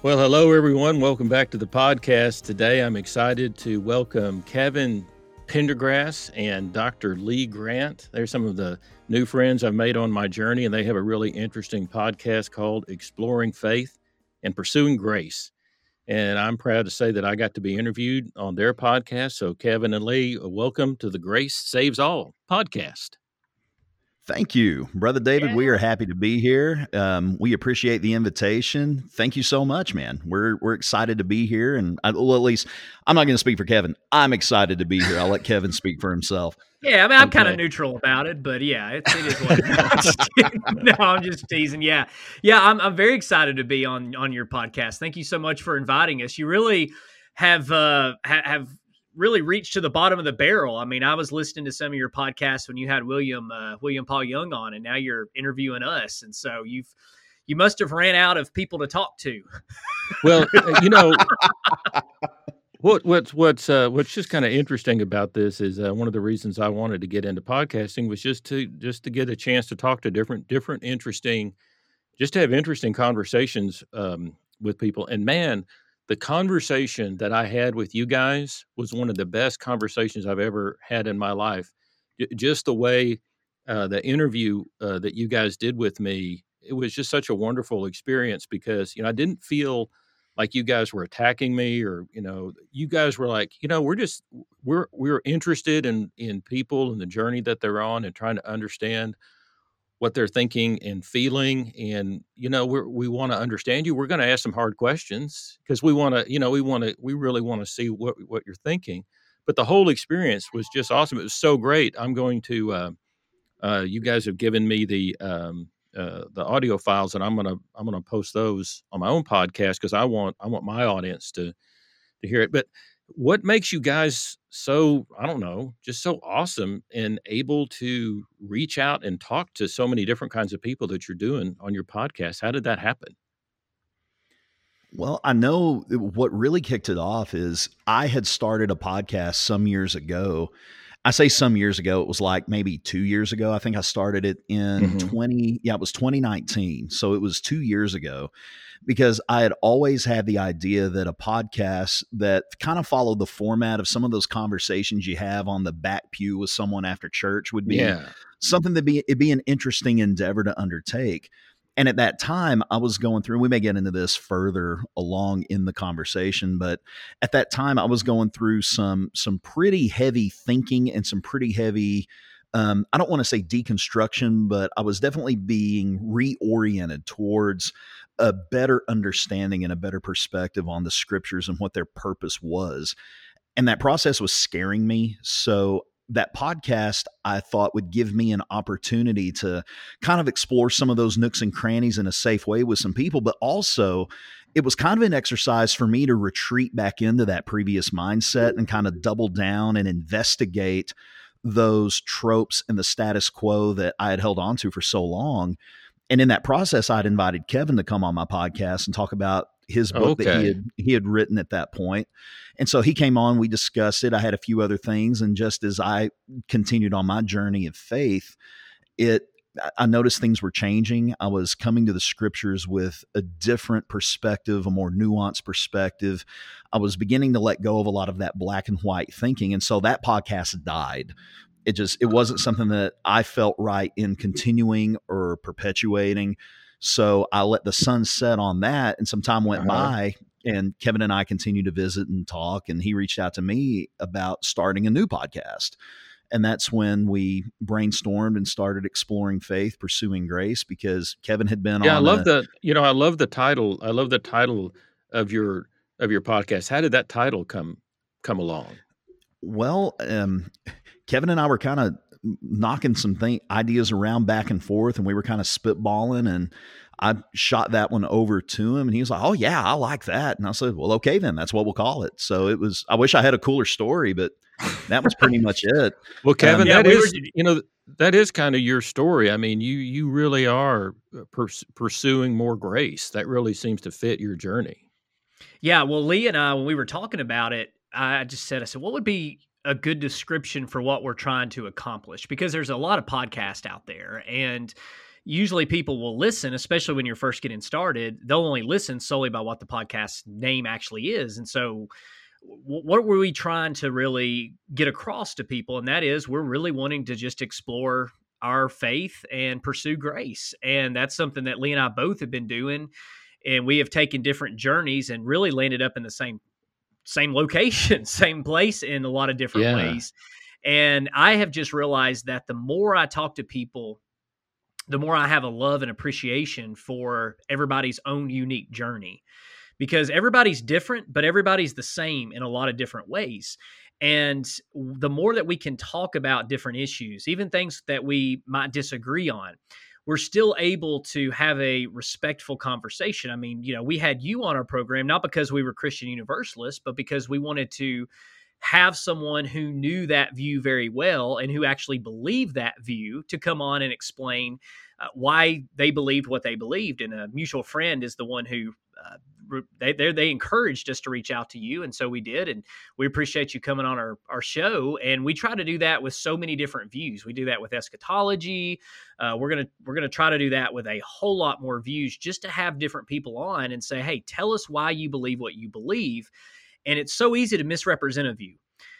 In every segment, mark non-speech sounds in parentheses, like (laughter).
Well, hello, everyone. Welcome back to the podcast. Today, I'm excited to welcome Kevin Pendergrass and Dr. Lee Grant. They're some of the new friends I've made on my journey, and they have a really interesting podcast called Exploring Faith and Pursuing Grace. And I'm proud to say that I got to be interviewed on their podcast. So, Kevin and Lee, welcome to the Grace Saves All podcast. Thank you, Brother David. Yeah. We are happy to be here. Um, we appreciate the invitation. Thank you so much, man. We're we're excited to be here, and I, well, at least I'm not going to speak for Kevin. I'm excited to be here. I'll let Kevin speak for himself. Yeah, I mean, I'm okay. kind of neutral about it, but yeah, it, it is what it (laughs) is. (laughs) no, I'm just teasing. Yeah, yeah, I'm I'm very excited to be on on your podcast. Thank you so much for inviting us. You really have uh ha- have really reached to the bottom of the barrel. I mean, I was listening to some of your podcasts when you had William uh, William Paul Young on, and now you're interviewing us, and so you've you must have ran out of people to talk to. well, uh, (laughs) you know. What, what's what's uh, what's just kind of interesting about this is uh, one of the reasons I wanted to get into podcasting was just to just to get a chance to talk to different different interesting, just to have interesting conversations um, with people. And man, the conversation that I had with you guys was one of the best conversations I've ever had in my life. Just the way uh, the interview uh, that you guys did with me, it was just such a wonderful experience because you know I didn't feel like you guys were attacking me or you know you guys were like you know we're just we're we're interested in in people and the journey that they're on and trying to understand what they're thinking and feeling and you know we we want to understand you we're going to ask some hard questions because we want to you know we want to we really want to see what what you're thinking but the whole experience was just awesome it was so great i'm going to uh, uh, you guys have given me the um, uh, the audio files and i'm going to i'm going to post those on my own podcast because i want i want my audience to to hear it but what makes you guys so i don't know just so awesome and able to reach out and talk to so many different kinds of people that you're doing on your podcast? How did that happen? Well i know eh, what really kicked it off is i had started a podcast some years ago i say some years ago it was like maybe two years ago i think i started it in mm-hmm. 20 yeah it was 2019 so it was two years ago because I had always had the idea that a podcast that kind of followed the format of some of those conversations you have on the back pew with someone after church would be yeah. something that be it'd be an interesting endeavor to undertake. And at that time, I was going through, we may get into this further along in the conversation, but at that time I was going through some some pretty heavy thinking and some pretty heavy um, I don't want to say deconstruction, but I was definitely being reoriented towards a better understanding and a better perspective on the scriptures and what their purpose was. And that process was scaring me. So that podcast I thought would give me an opportunity to kind of explore some of those nooks and crannies in a safe way with some people, but also it was kind of an exercise for me to retreat back into that previous mindset and kind of double down and investigate those tropes and the status quo that I had held on to for so long. And in that process, I'd invited Kevin to come on my podcast and talk about his book okay. that he had he had written at that point. And so he came on, we discussed it. I had a few other things. And just as I continued on my journey of faith, it I noticed things were changing. I was coming to the scriptures with a different perspective, a more nuanced perspective. I was beginning to let go of a lot of that black and white thinking. And so that podcast died. It just it wasn't something that I felt right in continuing or perpetuating. So I let the sun set on that and some time went uh-huh. by and Kevin and I continued to visit and talk and he reached out to me about starting a new podcast and that's when we brainstormed and started exploring faith pursuing grace because kevin had been yeah i love a, the you know i love the title i love the title of your of your podcast how did that title come come along well um, kevin and i were kind of knocking some th- ideas around back and forth and we were kind of spitballing and I shot that one over to him and he was like, Oh yeah, I like that. And I said, Well, okay, then that's what we'll call it. So it was, I wish I had a cooler story, but that was pretty much (laughs) it. Well, Kevin, um, yeah, that we is, were, you know, that is kind of your story. I mean, you, you really are uh, pers- pursuing more grace. That really seems to fit your journey. Yeah. Well, Lee and I, when we were talking about it, I just said, I said, what would be a good description for what we're trying to accomplish? Because there's a lot of podcasts out there and, usually people will listen, especially when you're first getting started. They'll only listen solely by what the podcast name actually is. And so, what were we trying to really get across to people? And that is, we're really wanting to just explore our faith and pursue grace. And that's something that Lee and I both have been doing. And we have taken different journeys and really landed up in the same same location, (laughs) same place in a lot of different yeah. ways. And I have just realized that the more I talk to people the more I have a love and appreciation for everybody's own unique journey because everybody's different, but everybody's the same in a lot of different ways. And the more that we can talk about different issues, even things that we might disagree on, we're still able to have a respectful conversation. I mean, you know, we had you on our program not because we were Christian Universalists, but because we wanted to have someone who knew that view very well and who actually believed that view to come on and explain uh, why they believed what they believed. And a mutual friend is the one who uh, they they encouraged us to reach out to you, and so we did. And we appreciate you coming on our our show. And we try to do that with so many different views. We do that with eschatology. Uh, we're gonna we're gonna try to do that with a whole lot more views, just to have different people on and say, hey, tell us why you believe what you believe and it's so easy to misrepresent a view.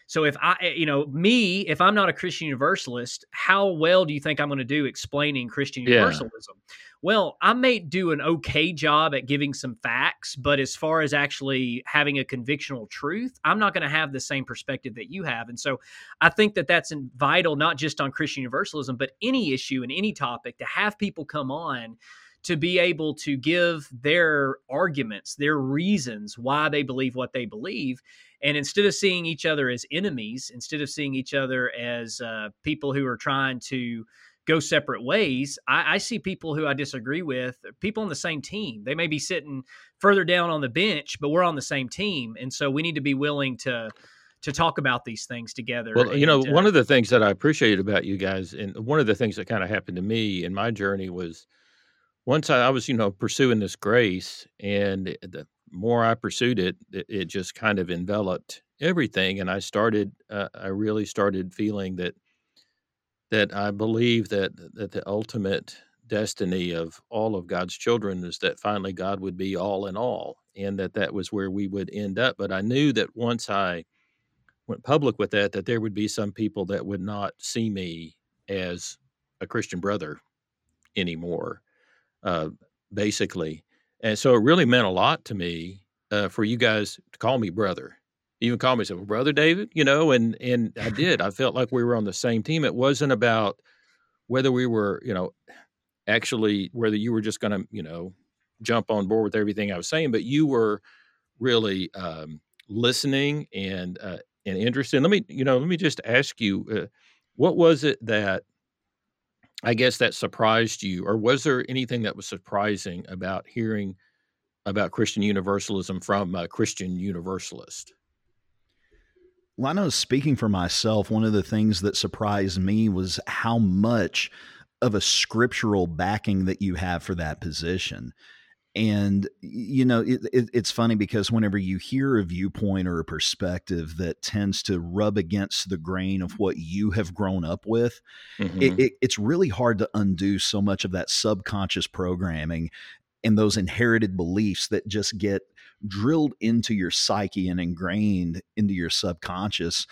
So if I, eh, you know, me, if I'm not a Christian Universalist, how well do you think I'm going to do explaining Christian Universalism? Well, I may do an okay job at giving some facts, but as far as actually having a convictional truth, I'm not going to have the same perspective that you have. And so I think that that's vital, not just on Christian Universalism, but any issue and any topic to have people come on to be able to give their arguments, their reasons why they believe what they believe. And instead of seeing each other as enemies, instead of seeing each other as uh, people who are trying to go separate ways, I, I, see people who I disagree with, people on the same team. They may be sitting further down on the bench, but we're on the same team. And so we need to be willing to to talk about these things together. Well, you know, uh, one of the things that I appreciate about you guys, and one of the things that kind of happened to me in my journey was once I, I, was, you know, pursuing this grace, and the more I pursued it, it, it just kind of enveloped everything, and I started, uh, I really started feeling that that I believe that that the ultimate destiny of all of God's children is that finally God would be all in all, and that that was where we would end up. But I knew that once I went public with that, that there would be some people that would not see me as a Christian brother anymore uh, basically. And so it really meant a lot to me uh, for you guys to call me brother. Even call me say, well, brother David, you know, and and I (laughs) did. I felt like we were on the same team. It wasn't about whether we were, you know, actually whether you were just going to, you know, jump on board with everything I was saying, but you were really um, listening and uh, and interested. Let me, you know, let me just ask you, uh, what was it that I guess that surprised you, or was there anything that was surprising about hearing about Christian Universalism from a Christian Universalist? Well, I know speaking for myself, one of the things that surprised me was how much of a scriptural backing that you have for that position and you know it, it, it's funny because whenever you hear a viewpoint or a perspective that tends to rub against the grain of what you have grown up with mm-hmm. it, it's really hard to undo so much of that subconscious programming and those inherited beliefs that just get drilled into your psyche and ingrained into your subconscious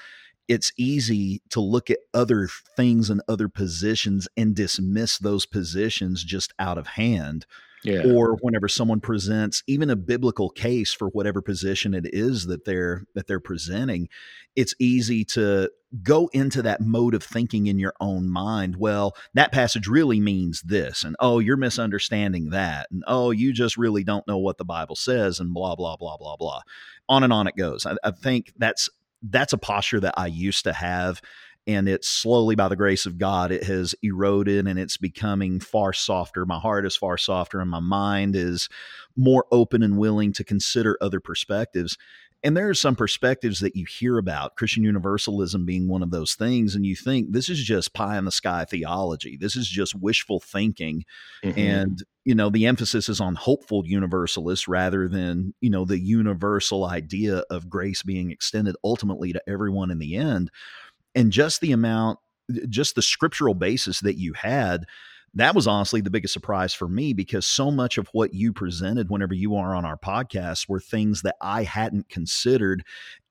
it's easy to look at other things and other positions and dismiss those positions just out of hand yeah. or whenever someone presents even a biblical case for whatever position it is that they're that they're presenting it's easy to go into that mode of thinking in your own mind well that passage really means this and oh you're misunderstanding that and oh you just really don't know what the bible says and blah blah blah blah blah on and on it goes i, I think that's that's a posture that i used to have and it's slowly by the grace of God, it has eroded and it's becoming far softer. My heart is far softer, and my mind is more open and willing to consider other perspectives. And there are some perspectives that you hear about, Christian universalism being one of those things, and you think this is just pie in the sky theology. This is just wishful thinking. Mm-hmm. And, you know, the emphasis is on hopeful universalists rather than, you know, the universal idea of grace being extended ultimately to everyone in the end. And just the amount, just the scriptural basis that you had that was honestly the biggest surprise for me because so much of what you presented whenever you are on our podcast were things that I hadn't considered.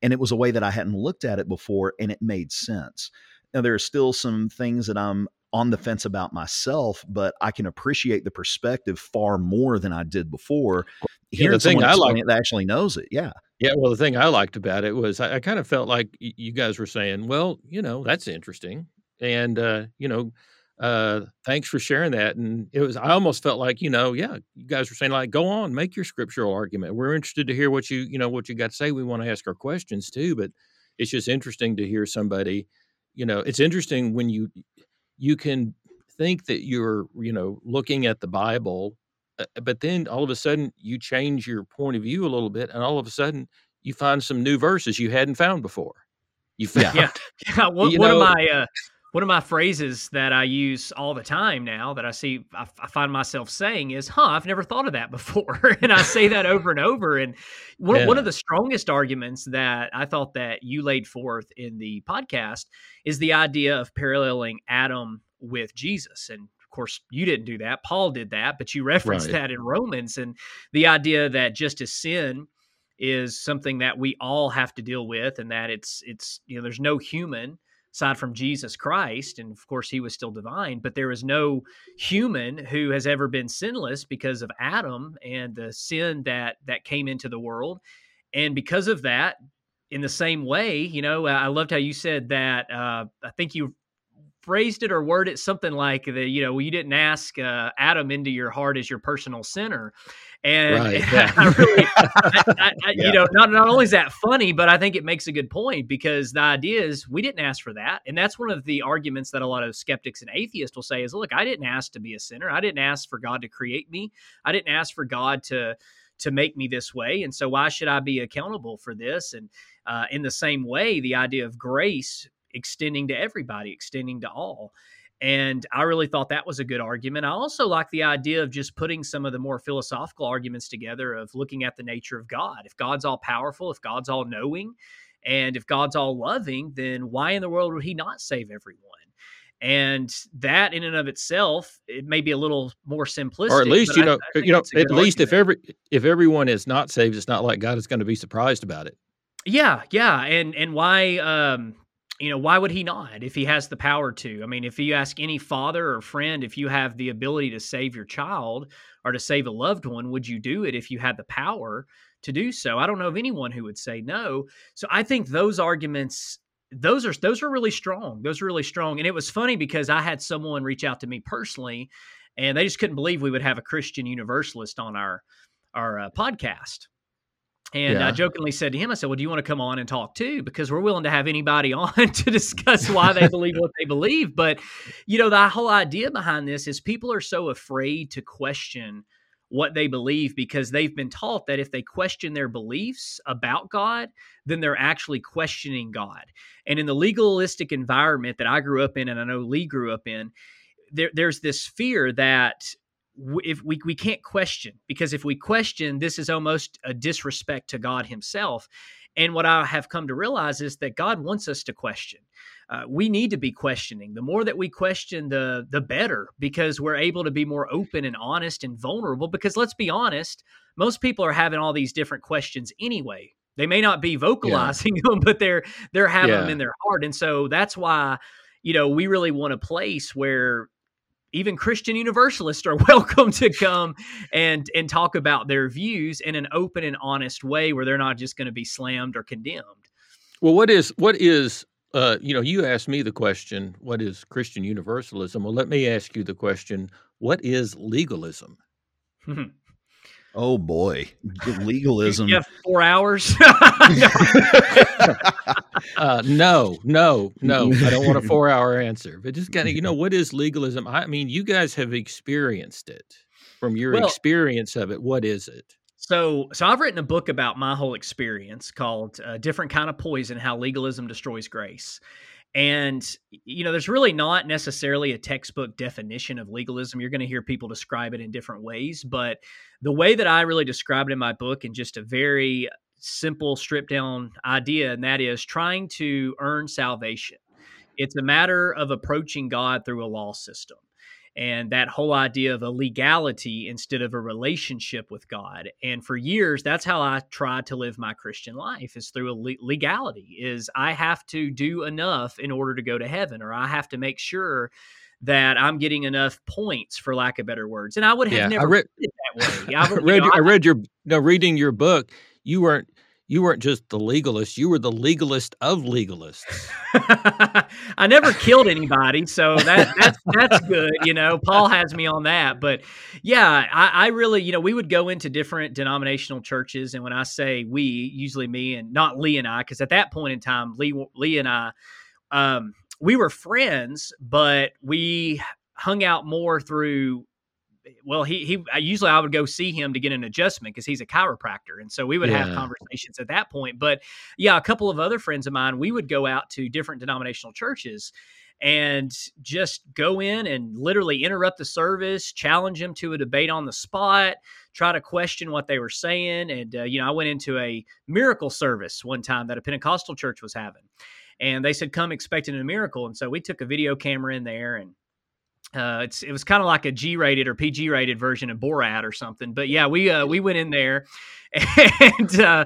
And it was a way that I hadn't looked at it before and it made sense. Now, there are still some things that I'm on the fence about myself, but I can appreciate the perspective far more than I did before. Yeah, the thing I like that actually knows it. Yeah. Yeah. Well, the thing I liked about it was I, I kind of felt like you guys were saying, well, you know, that's interesting. And, uh, you know, uh, thanks for sharing that. And it was, I almost felt like, you know, yeah, you guys were saying like, go on, make your scriptural argument. We're interested to hear what you, you know, what you got to say. We want to ask our questions too, but it's just interesting to hear somebody, you know, it's interesting when you, you can think that you're, you know, looking at the Bible, but then all of a sudden you change your point of view a little bit and all of a sudden you find some new verses you hadn't found before. You (laughs) found, (laughs) yeah, yeah. One, one of my, uh, one of my phrases that I use all the time now that I see I, I, find myself saying is, "Huh, I've never thought of that before," (laughs) and I say that over and over. And one, yeah. one of the strongest arguments that I thought that you laid forth in the podcast is the idea of paralleling Adam with Jesus, and course you didn't do that. Paul did that, but you (laughs) referenced right. that in Romans, and the idea that just as sin is something that we all have to deal with, and that it's it's you know there's no human aside from Jesus Christ, and of course he was still divine, but there is no human who has ever been sinless because of Adam and the sin that that came into the world. And because of that, in the same way, you know, I loved how you said that. Uh, I think you phrased it or worded it something like that. You know, you didn't ask uh, Adam into your heart as your personal sinner, and right, (laughs) yeah. I really, (laughs) I, I, yeah. you know, not not only is that funny, but I think it makes a good point because the idea is we didn't ask for that, and that's one of the arguments that a lot of skeptics and atheists will say is, look, I didn't ask to be a sinner. I didn't ask for God to create me. I didn't ask for God to to make me this way, and so why should I be accountable for this? And uh, in the same way, the idea of grace extending to everybody, extending to all. And I really thought that was a good argument. I also like the idea of just putting some of the more philosophical arguments together of looking at the nature of God. If God's all powerful, if God's all knowing, and if God's all loving, then why in the world would he not save everyone? And that in and of itself, it may be a little more simplistic. Or at least, you know, I, I you know, at least argument. if every if everyone is not saved, it's not like God is going to be surprised about it. Yeah, yeah. And and why um you know, why would he not if he has the power to? I mean, if you ask any father or friend if you have the ability to save your child or to save a loved one, would you do it if you had the power to do so? I don't know of anyone who would say no. So I think those arguments those are those are really strong. Those are really strong. And it was funny because I had someone reach out to me personally and they just couldn't believe we would have a Christian universalist on our our uh, podcast. And yeah. I jokingly said to him, I said, Well, do you want to come on and talk too? Because we're willing to have anybody (laughs) on to discuss why they believe what they believe. But, you know, the whole idea behind this is people are so afraid to question what they believe because they've been taught that if they question their beliefs about God, then they're actually questioning God. And in the legalistic environment that I grew up in, and I know Lee grew up in, there, there's this fear that if we, we can't question because if we question this is almost a disrespect to god himself. And what i have come to realize is that god wants us to question. Uh, we need to be questioning. The more that we question the the better because we're able to be more open and honest and vulnerable because let's be honest most people are having all these different questions anyway. They may not be vocalizing yeah. (laughs) them but they're they're having yeah. them in their heart. And so that's why you know we really want a place where even Christian universalists are (laughs) welcome to come and and talk about their views in an open and honest way where they're not just going to be slammed or condemned. Well, what is what is uh, you know, you asked me the question, what is Christian universalism? Well, let me ask you the question, what is legalism? Oh boy, legalism. (laughs) You have four hours. (laughs) uh, no, no, no. I don't want a four-hour answer. But just kind of, you know, what is legalism? I mean, you guys have experienced it. From your well, experience of it, what is it? So, so I've written a book about my whole experience called uh, "Different Kind of Poison: How Legalism Destroys Grace." And, you know, there's really not necessarily a textbook definition of legalism. You're going to hear people describe it in different ways. But the way that I really describe it in my book in just a very simple, stripped down idea, and that is trying to earn salvation. It's a matter of approaching God through a law system and that whole idea of a legality instead of a relationship with God. And for years, that's how I tried to live my Christian life is through a legality. Is I have to do enough in order to go to heaven, or I have to make sure that I'm getting enough points, for lack of better words. And I would have yeah, never I read, it that way. I, (laughs) read, know, I read your no reading your book. You weren't you weren't just the legalist, you were the legalist of legalists. (laughs) I never killed anybody, so that that's that's good. You know, Paul has me on that. But yeah, I, I, really, you know, we would go into different denominational churches, and when I say we, usually me and not Lee and I, because at that point in time, Lee Lee and I, um, we were friends, but we hung out more through well, he he usually I would go see him to get an adjustment because he's a chiropractor, and so we would yeah. have conversations at that point. But yeah, a couple of other friends of mine, we would go out to different denominational churches and just go in and literally interrupt the service, challenge them to a debate on the spot, try to question what they were saying. And uh, you know, I went into a miracle service one time that a Pentecostal church was having, and they said, "Come expecting a miracle," and so we took a video camera in there and uh, it's it was kind of like a G-rated or PG-rated version of Borat or something. But yeah, we uh, we went in there (laughs) and uh,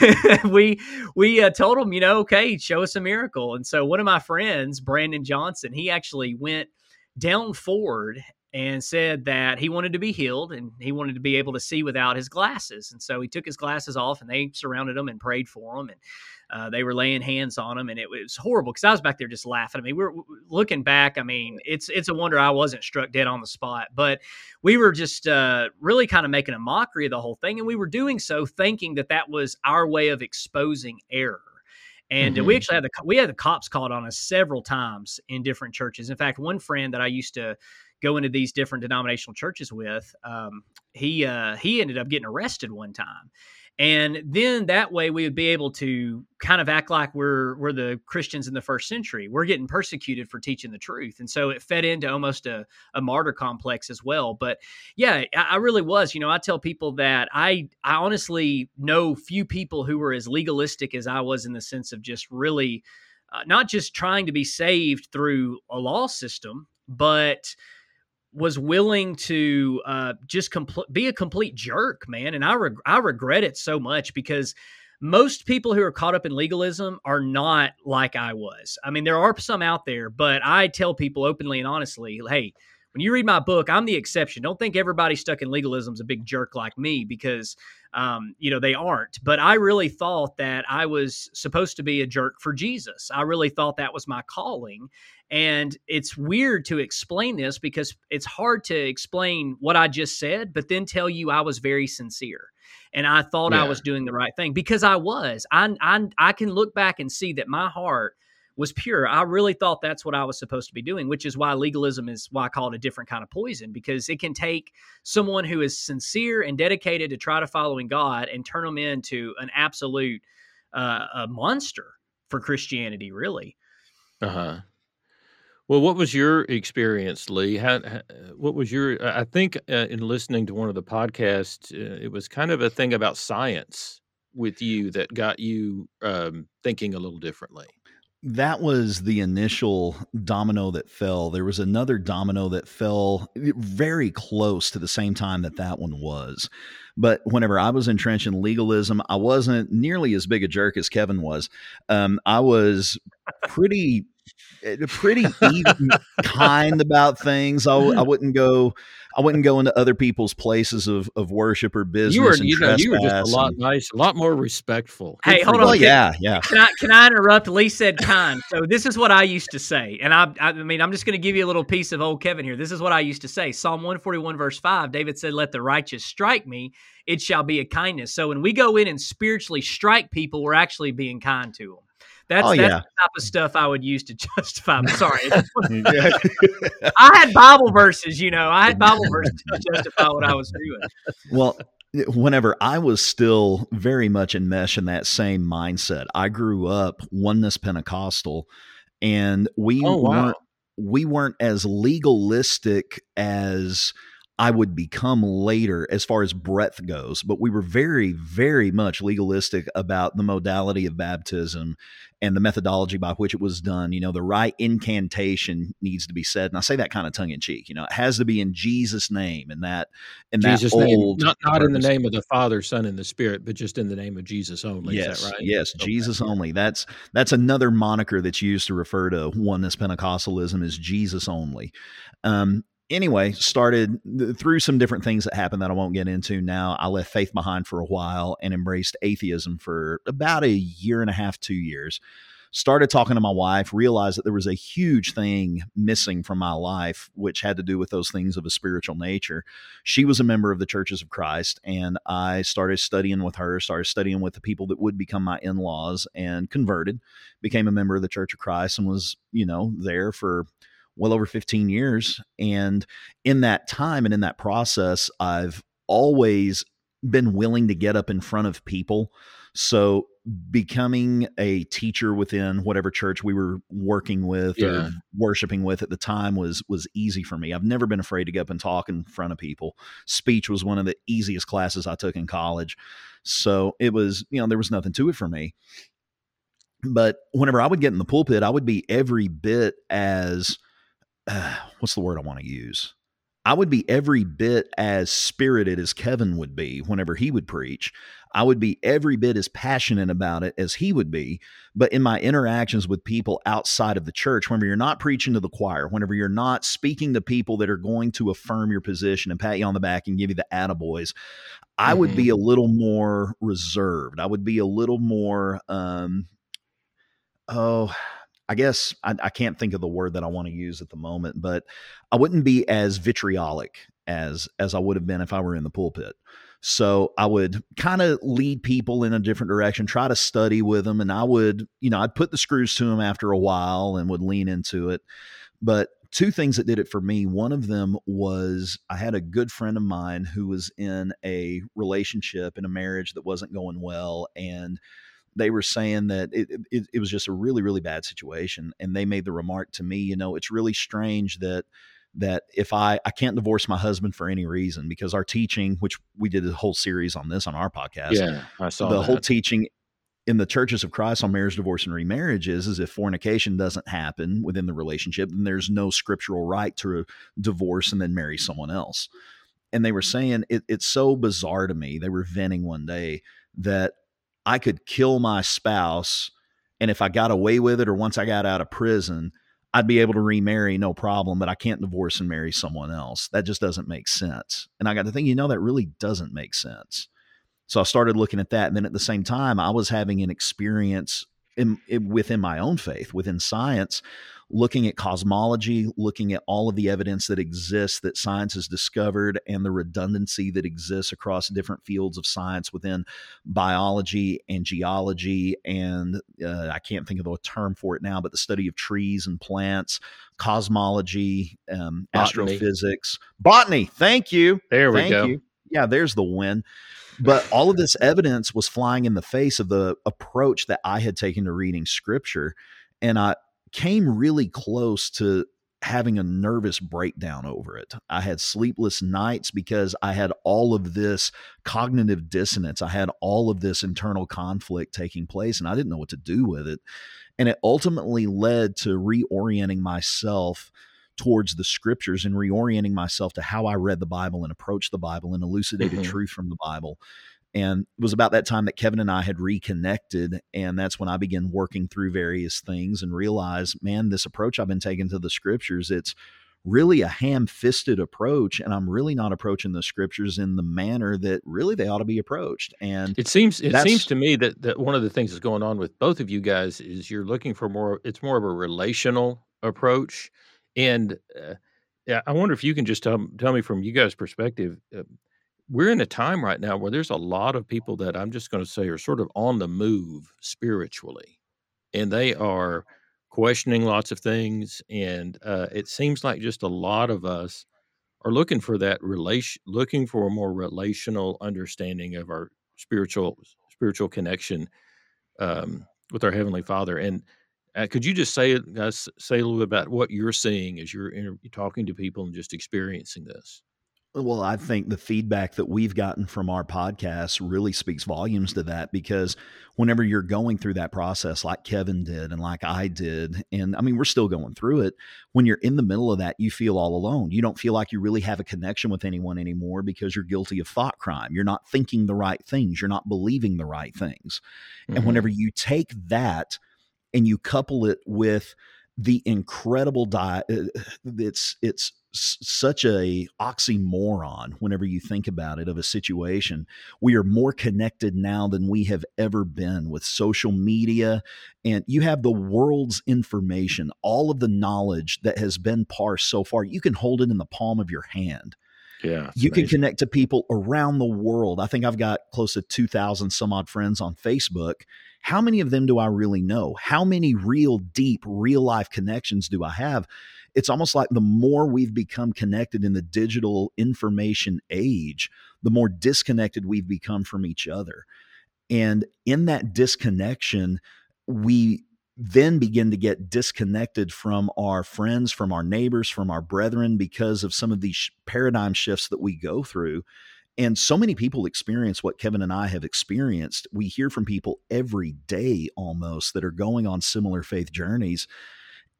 (laughs) we we uh, told them, you know, okay, show us a miracle. And so one of my friends, Brandon Johnson, he actually went down forward and said that he wanted to be healed and he wanted to be able to see without his glasses. And so he took his glasses off and they surrounded him and prayed for him. And uh, they were laying hands on him, and it, was horrible because I was back there just laughing. I mean, we are looking back. I mean, it's it's a wonder I wasn't struck dead on the spot. But we were just uh, really kind of making a mockery of the whole thing, and we were doing so thinking that that was our way of exposing error. And mm-hmm. we actually had the we had the cops called on us several times in different churches. In fact, one friend that I used to go into these different denominational churches with, um, he uh, he ended up getting arrested one time and then that way we would be able to kind of act like we're we're the Christians in the first century. We're getting persecuted for teaching the truth, and so it fed into almost a, a martyr complex as well. But yeah, I, I really was. You know, I tell people that I I honestly know few people who were as legalistic as I was in the sense of just really uh, not just trying to be saved through a law system, but was willing to uh, just compl- be a complete jerk, man. And I I regret it so much because most people who are caught up in legalism are not like I was. I mean, there are some out there, but I tell people openly and honestly, hey, when you read my book, I'm the exception. Don't think everybody stuck in legalism is a big jerk like me because, um, you know, they aren't. But I really thought that I was supposed to be a jerk for Jesus. I really thought that was my calling. And it's weird to explain this because it's hard to explain what I just said, but then tell you I was very sincere and I thought yeah. I was doing the right thing because I was. I, I I can look back and see that my heart was pure. I really thought that's what I was supposed to be doing, which is why legalism is why I call it a different kind of poison because it can take someone who is sincere and dedicated to try to following God and turn them into an absolute uh, a monster for Christianity, really. Uh huh. Well, what was your experience, Lee? How, what was your? I think uh, in listening to one of the podcasts, uh, it was kind of a thing about science with you that got you um, thinking a little differently. That was the initial domino that fell. There was another domino that fell very close to the same time that that one was. But whenever I was entrenched in legalism, I wasn't nearly as big a jerk as Kevin was. Um, I was pretty eh, pretty (laughs) even, kind about things. I, I wouldn't go. I wouldn't go into other people's places of, of worship or business. You were, you know, you were just a lot and, nice, a lot more respectful. Good hey, hold on. Well, yeah, yeah. Can I can I interrupt? Lee said kind. So this is what I used to say, and I I mean I'm just going to give you a little piece of old Kevin here. This is what I used to say. Psalm 141 verse five. David said, "Let the righteous strike me; it shall be a kindness." So when we go in and spiritually strike people, we're actually being kind to them. That's, oh, that's yeah. the type of stuff I would use to (laughs) justify. I'm sorry. (laughs) I had Bible verses, you know, I had Bible verses to justify what I was doing. Well, whenever I was still very much enmeshed in that same mindset, I grew up oneness Pentecostal, and we oh, wow. weren't we weren't as legalistic as I would become later as far as breadth goes, but we were very, very much legalistic about the modality of baptism and the methodology by which it was done. You know, the right incantation needs to be said, and I say that kind of tongue in cheek. You know, it has to be in Jesus' name, and that in Jesus' that name, not not in the name of the Father, Son, and the Spirit, but just in the name of Jesus only. Yes, right? yes, okay. Jesus only. That's that's another moniker that's used to refer to oneness Pentecostalism is Jesus only. Um, anyway, started through some different things that happened that I won't get into now. I left faith behind for a while and embraced atheism for about a year and a half, two years. Started talking to my wife, realized that there was a huge thing missing from my life, which had to do with those things of a spiritual nature. She was a member of the Churches of Christ, and I started studying with her, started studying with the people that would become my in laws, and converted, became a member of the Church of Christ, and was, you know, there for well over 15 years. And in that time and in that process, I've always been willing to get up in front of people. So becoming a teacher within whatever church we were working with yeah. or worshiping with at the time was was easy for me. I've never been afraid to get up and talk in front of people. Speech was one of the easiest classes I took in college. So it was, you know, there was nothing to it for me. But whenever I would get in the pulpit, I would be every bit as uh, (sighs) what's the word I want to use? I would be every bit as spirited as Kevin would be whenever he would preach. I would be every bit as passionate about it as he would be. But in my interactions with people outside of the church, whenever you're not preaching to the choir, whenever you're not speaking to people that are going to affirm your position and pat you on the back and give you the attaboys, I mm-hmm. would be mm-hmm. a little more reserved. I would be a little more, um, oh, I guess I, I, can't think of the word that I want to use at the moment, but I wouldn't be as vitriolic as as I would have been if I were in the pulpit. So I would kind of lead people in a different direction, try to study with them, and I would, you know, I'd put the screws to them after a while and would lean into it. But two things that did it for me. One of them was I had a good friend of mine who was in a relationship in a marriage that wasn't going well, and they were saying that it, it, it was just a really really bad situation and they made the remark to me you know it's really strange that that if I I can't divorce my husband for any reason because our teaching, which we did a whole series on this on our podcast, yeah, I saw the that. whole teaching in the churches of Christ on marriage, divorce, and remarriage is, is if fornication doesn't happen within the relationship, then there's no scriptural right to divorce and then marry someone else. And they were saying it, it's so bizarre to me. They were venting one day that I could kill my spouse. And if I got away with it or once I got out of prison, I'd be able to remarry no problem, but I can't divorce and marry someone else. That just doesn't make sense. And I got to think, you know, that really doesn't make sense. So I started looking at that. And then at the same time, I was having an experience in, in, within my own faith, within science, looking at cosmology, looking at all of the evidence that exists that science has discovered and the redundancy that exists across different fields of science within biology and geology. And uh, I can't think of the term for it now, but the study of trees and plants, cosmology, um, astrophysics, botany. Thank you. There we thank go. You. Yeah, there's the win but all of this evidence was flying in the face of the approach that I had taken to reading scripture. And I, came really close to having a nervous breakdown over it. I had sleepless nights because I had all of this cognitive dissonance. I had all of this internal conflict taking place and I didn't know what to do with it. And it ultimately led to reorienting myself towards the scriptures and reorienting myself to how I read the Bible and approached the Bible and elucidated mm-hmm. truth from the Bible. And it was about that time that Kevin and I had reconnected. And that's when I began working through various things and realized, man, this approach I've been taking to the scriptures, it's really a ham fisted approach. And I'm really not approaching the scriptures in the manner that really they ought to be approached. And it seems, it seems to me that, that one of the things that's going on with both of you guys is you're looking for more, it's more of a relational approach. And, uh, yeah, I wonder if you can just tell, tell me from you guys' perspective. Uh, we're in a time right now where there's a lot of people that I'm just going to say are sort of on the move spiritually, and they are questioning lots of things. And uh, it seems like just a lot of us are looking for that relation, looking for a more relational understanding of our spiritual spiritual connection um, with our heavenly Father. And uh, could you just say uh, say a little bit about what you're seeing as you're, inter- talking to people and just experiencing this? Well, I think the feedback that we've gotten from our podcast really speaks volumes to that because whenever you're going through that process, like Kevin did and like I did, and I mean, we're still going through it, when you're in the middle of that, you feel all alone. You don't feel like you really have a connection with anyone anymore because you're guilty of thought crime. You're not thinking the right things, you're not believing the right things. Mm-hmm. And whenever you take that and you couple it with the incredible diet it's it's such a oxymoron whenever you think about it of a situation we are more connected now than we have ever been with social media and you have the world's information all of the knowledge that has been parsed so far you can hold it in the palm of your hand yeah. You amazing. can connect to people around the world. I think I've got close to 2,000 some odd friends on Facebook how many of them do I really know? How many real, deep, real life connections do I have? It's almost like the more we've become connected in the digital information age, the more disconnected we've become from each other. And in that disconnection, we then begin to get disconnected from our friends, from our neighbors, from our brethren because of some of these paradigm shifts that we go through. And so many people experience what Kevin and I have experienced. We hear from people every day almost that are going on similar faith journeys.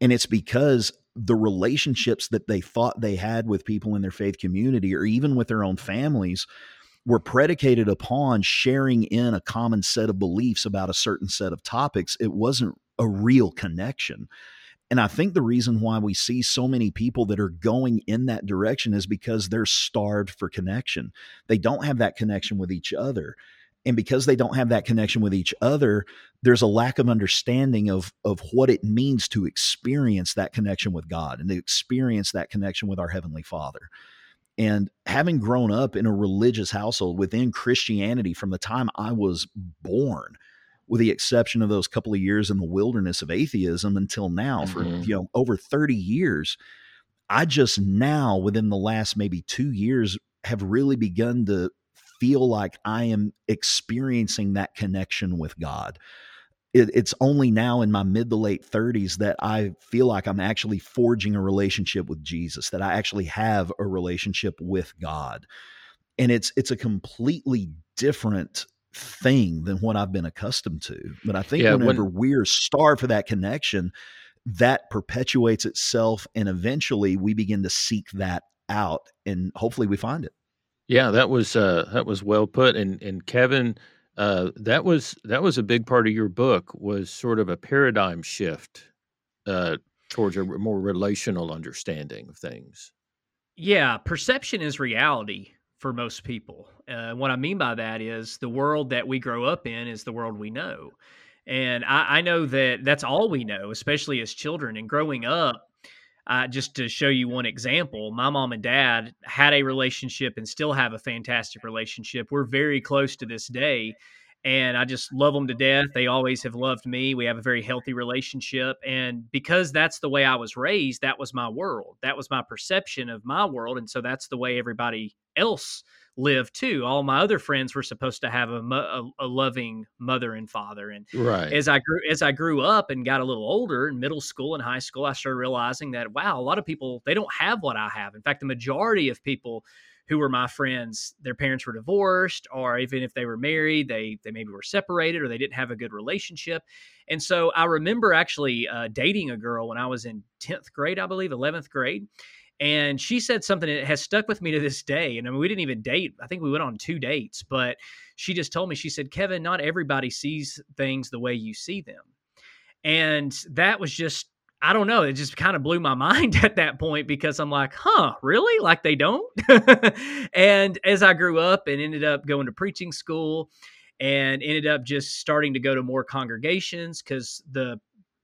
And it's because the relationships that they thought they had with people in their faith community or even with their own families were predicated upon sharing in a common set of beliefs about a certain set of topics. It wasn't a real connection. And I think the reason why we see so many people that are going in that direction is because they're starved for connection. They don't have that connection with each other. And because they don't have that connection with each other, there's a lack of understanding of, of what it means to experience that connection with God and to experience that connection with our Heavenly Father. And having grown up in a religious household within Christianity from the time I was born, with the exception of those couple of years in the wilderness of atheism until now mm-hmm. for you know over 30 years i just now within the last maybe 2 years have really begun to feel like i am experiencing that connection with god it, it's only now in my mid to late 30s that i feel like i'm actually forging a relationship with jesus that i actually have a relationship with god and it's it's a completely different thing than what I've been accustomed to. But I think yeah, whenever when, we're starved for that connection, that perpetuates itself and eventually we begin to seek that out and hopefully we find it. Yeah, that was uh that was well put and and Kevin uh that was that was a big part of your book was sort of a paradigm shift uh towards a more relational understanding of things. Yeah, perception is reality for most people. Uh, what I mean by that is the world that we grow up in is the world we know. And I, I know that that's all we know, especially as children. And growing up, uh, just to show you one example, my mom and dad had a relationship and still have a fantastic relationship. We're very close to this day. And I just love them to death. They always have loved me. We have a very healthy relationship. And because that's the way I was raised, that was my world. That was my perception of my world. And so that's the way everybody else live too. All my other friends were supposed to have a, a, a, loving mother and father. And right. as I grew as I grew up and got a little older in middle school and high school, I started realizing that wow, a lot of people they don't have what I have. In fact, the majority of people who were my friends, their parents were divorced, or even if they were married, they they maybe were separated or they didn't have a good relationship. And so I remember actually uh, dating a girl when I was in tenth grade, I believe, eleventh grade And she said something that has stuck with me to this day. And I mean, we didn't even date. I think we went on two dates, but she just told me, she said, Kevin, not everybody sees things the way you see them. And that was just, I don't know, it just kind of blew my (laughs) mind at that point because I'm like, huh, really? Like they don't? (laughs) and as I grew up and ended up going to preaching school and ended up just starting to go to more congregations because the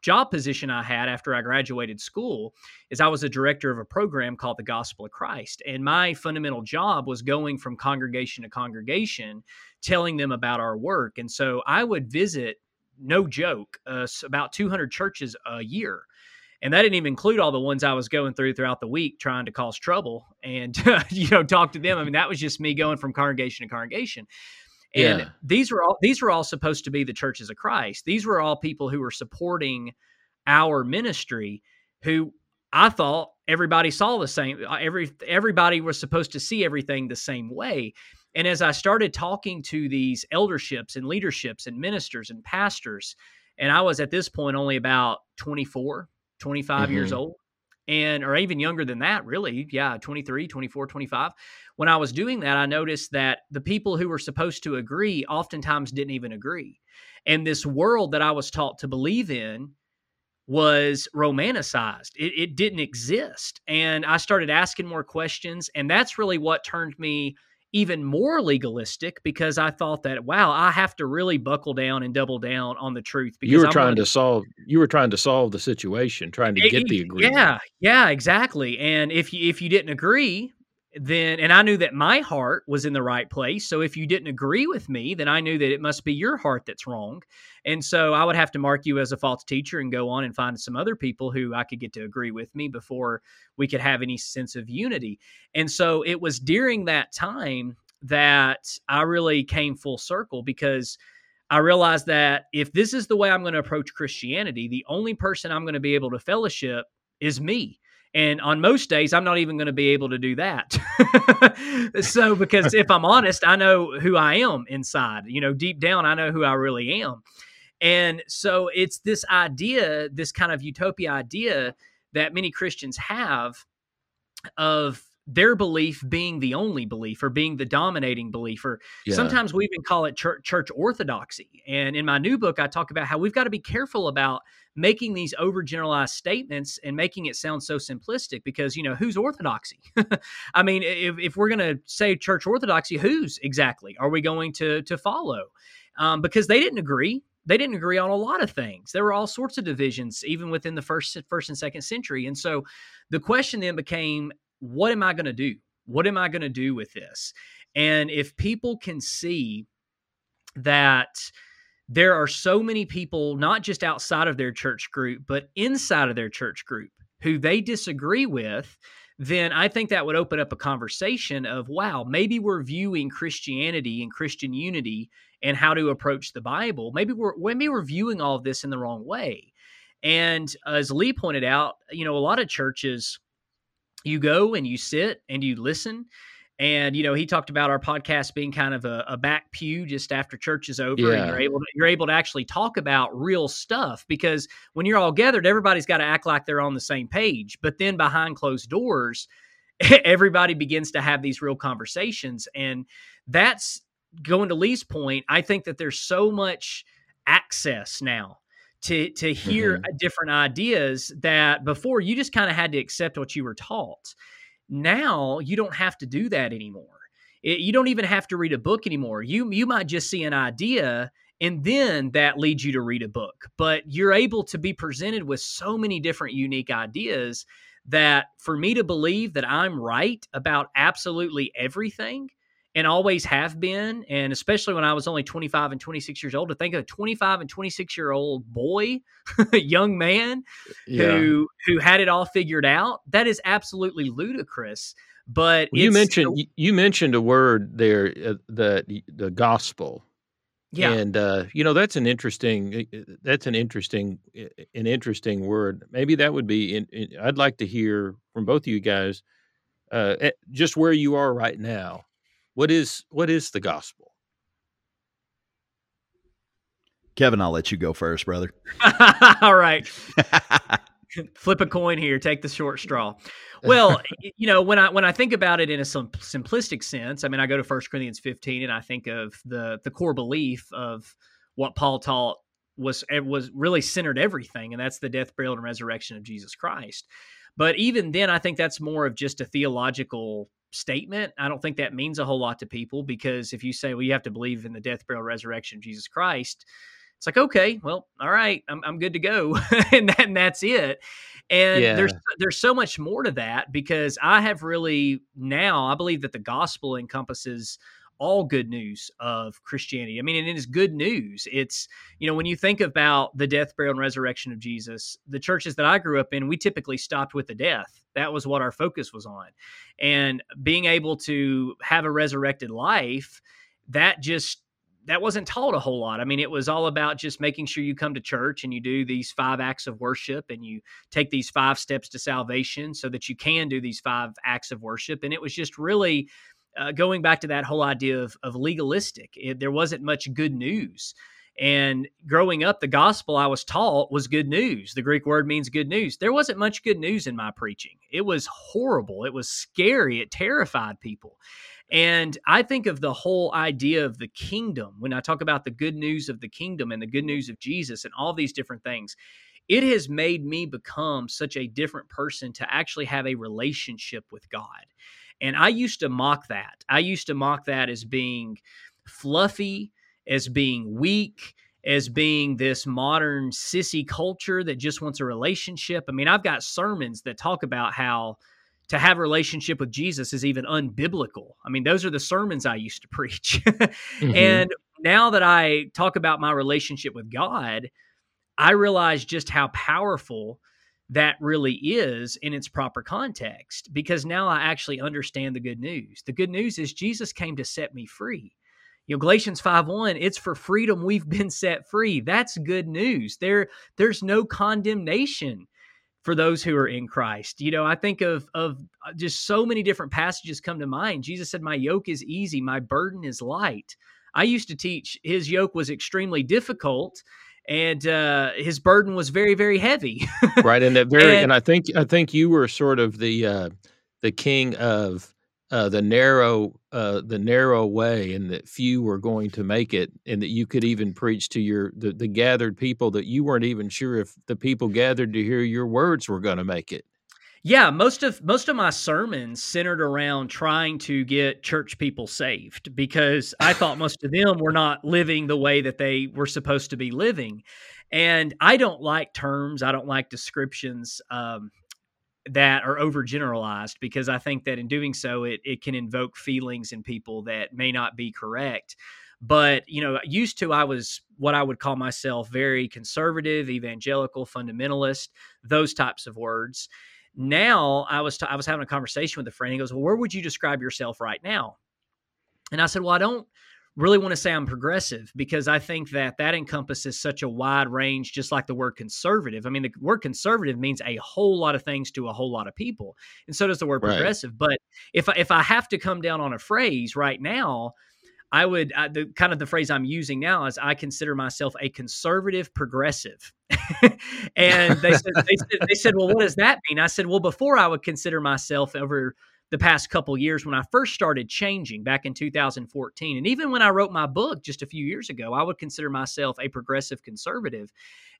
job position I had after I graduated school is I was a director of a program called the Gospel of Christ. And my fundamental job was going from congregation to congregation, telling them about our work. And so I would visit, no joke, uh, about 200 churches a year. And that didn't even include all the ones I was going through throughout the week trying to cause trouble and, (laughs) you know, talk to them. I mean, that was just me going from congregation to congregation. And yeah. these were all these were all supposed to be the churches of Christ. These were all people who were supporting our ministry who I thought everybody saw the same uh, every everybody was supposed to see everything the same way. And as I started talking to these elderships and leaderships and ministers and pastors, and I was at this point only about 24, 25 mm-hmm. years old, and or even younger than that really yeah 23 24 25 when i was doing that i noticed that the people who were supposed to agree oftentimes didn't even agree. And this world that i was taught to believe in was romanticized. It, it didn't exist. And i started asking more questions and that's really what turned me even more legalistic because I thought that wow, I have to really buckle down and double down on the truth. Because you were I'm trying to solve you were trying to solve the situation, trying to get the agreement. Yeah, yeah, exactly. And if you if you didn't agree, then and I knew that my heart was in the right place. So if you didn't agree with me, then I knew that it must be your heart that's wrong. And so I would have to mark you as a false teacher and go on and find some other people who I could get to agree with me before we could have any sense of unity. And so it was during that time that I really came full circle because I realized that if this is the way I'm going to approach Christianity, the only person I'm going to be able to fellowship is me and on most days, I'm not even going to be able to do that. (laughs) so, because if I'm honest, I know who I am inside. You know, deep down, I know who I really am. And so it's this idea, this kind of utopia idea that many Christians have of their belief being the only belief or being the dominating belief or yeah. sometimes we even call it church, church orthodoxy and in my new book i talk about how we've got to be careful about making these overgeneralized statements and making it sound so simplistic because you know who's orthodoxy (laughs) i mean if, if we're going to say church orthodoxy whose exactly are we going to to follow um, because they didn't agree they didn't agree on a lot of things. There were all sorts of divisions, even within the first first and second century. And so the question then became, what am I going to do? What am I going to do with this? And if people can see that there are so many people, not just outside of their church group, but inside of their church group who they disagree with, then I think that would open up a conversation of, wow, maybe we're viewing Christianity and Christian unity and how to approach the Bible. Maybe we're maybe we're viewing all of this in the wrong way. And as Lee pointed out, you know, a lot of churches you go and you sit and you listen and you know he talked about our podcast being kind of a, a back pew just after church is over yeah. and you're able to you're able to actually talk about real stuff because when you're all gathered everybody's got to act like they're on the same page but then behind closed doors (laughs) everybody begins to have these real conversations and that's going to lee's point i think that there's so much access now to to hear mm-hmm. different ideas that before you just kind of had to accept what you were taught. Now you don't have to do that anymore. It, you don't even have to read a book anymore. You you might just see an idea and then that leads you to read a book. But you're able to be presented with so many different unique ideas that for me to believe that I'm right about absolutely everything and always have been. And especially when I was only 25 and 26 years old, to think of a 25 and 26 year old boy, (laughs) young man yeah. who who had it all figured out, that is absolutely ludicrous. But well, you mentioned you mentioned a word there, uh, the the gospel. Yeah, and uh, you know that's an interesting uh, uh, that's an interesting an interesting word. Maybe that would be. In, in, I'd like to hear from both of you guys, uh, just where you are right now what is what is the gospel? Kevin, I'll let you go first, brother. (laughs) All right. (laughs) Flip a coin here. Take the short straw. (laughs) Well, you know, when I when I think about it in a simplistic sense, I mean, I go to First Corinthians 15 and I think of the the core belief of what Paul taught was eh, was really centered everything, and that's the death, burial, and resurrection of Jesus Christ. But even then, I think that's more of just a theological statement. I don't think that means a whole lot to people because if you say, well, you have to believe in the death, burial, resurrection of Jesus Christ, it's like, okay, well, all right, I'm, I'm good to go. (laughs) and, that, and that's it. And yeah. there's there's so much more to that because I have really now I believe that the gospel encompasses all good news of Christianity. I mean, and it is good news. It's, you know, when you think about the death, burial, and resurrection of Jesus, the churches that I grew up in, we typically stopped with the death. That was what our focus was on. And being able to have a resurrected life, that just that wasn't taught a whole lot. I mean, it was all about just making sure you come to church and you do these five acts of worship and you take these five steps to salvation so that you can do these five acts of worship. And it was just really uh, going back to that whole idea of, of legalistic, it, there wasn't much good news. And growing up, the gospel I was taught was good news. The Greek word means good news. There wasn't much good news in my preaching. It was horrible. It was scary. It terrified people. And I think of the whole idea of the kingdom when I talk about the good news of the kingdom and the good news of Jesus and all these different things. It has made me become such a different person to actually have a relationship with God. And I used to mock that. I used to mock that as being fluffy, as being weak, as being this modern sissy culture that just wants a relationship. I mean, I've got sermons that talk about how to have a relationship with Jesus is even unbiblical. I mean, those are the sermons I used to (laughs) preach. mm-hmm. And now that I talk about my relationship with God, I realize just how powerful that really is in its proper context because now I actually understand the good news. The good news is Jesus came to set me free. You know, Galatians 5 1, it's for freedom we've been set free. That's good news. There, there's no condemnation for those who are in Christ. You know, I think of of uh, just so many different passages come to mind. Jesus said, "My yoke is easy, my burden is light." I used to teach his yoke was extremely difficult and uh, his burden was very very heavy. (laughs) right, and that very and, and, I think I think you were sort of the uh, the king of uh, the narrow uh, the narrow way, and that few were going to make it, and that you could even preach to your the, the gathered people that you weren't even sure if the people gathered to hear your words were going to make it. Yeah, most of most of my sermons centered around trying to get church people saved because I thought (laughs) most of them were not living the way that they were supposed to be living. And I don't like terms, I don't like descriptions um, that are overgeneralized because I think that in doing so, it, it can invoke feelings in people that may not be correct. But, you know, used to, I was what I would call myself very conservative, evangelical, fundamentalist, those types of words now I was t- I was having a conversation with a friend. He goes, "Well, where would you describe yourself right now?" And I said, "Well, I don't really want to say I'm progressive because I think that that encompasses such a wide range, just like the word conservative. I mean, the word conservative means a whole lot of things to a whole lot of people, and so does the word right. progressive. But if I, if I have to come down on a phrase right now, I would I, the kind of the phrase I'm using now is I consider myself a conservative progressive. (laughs) and they said, they said, they said, well, what does that mean? I said, well, before I would consider myself over the past couple years when I first started changing back in 2014, and even when I wrote my book just a few years ago, I would consider myself a progressive conservative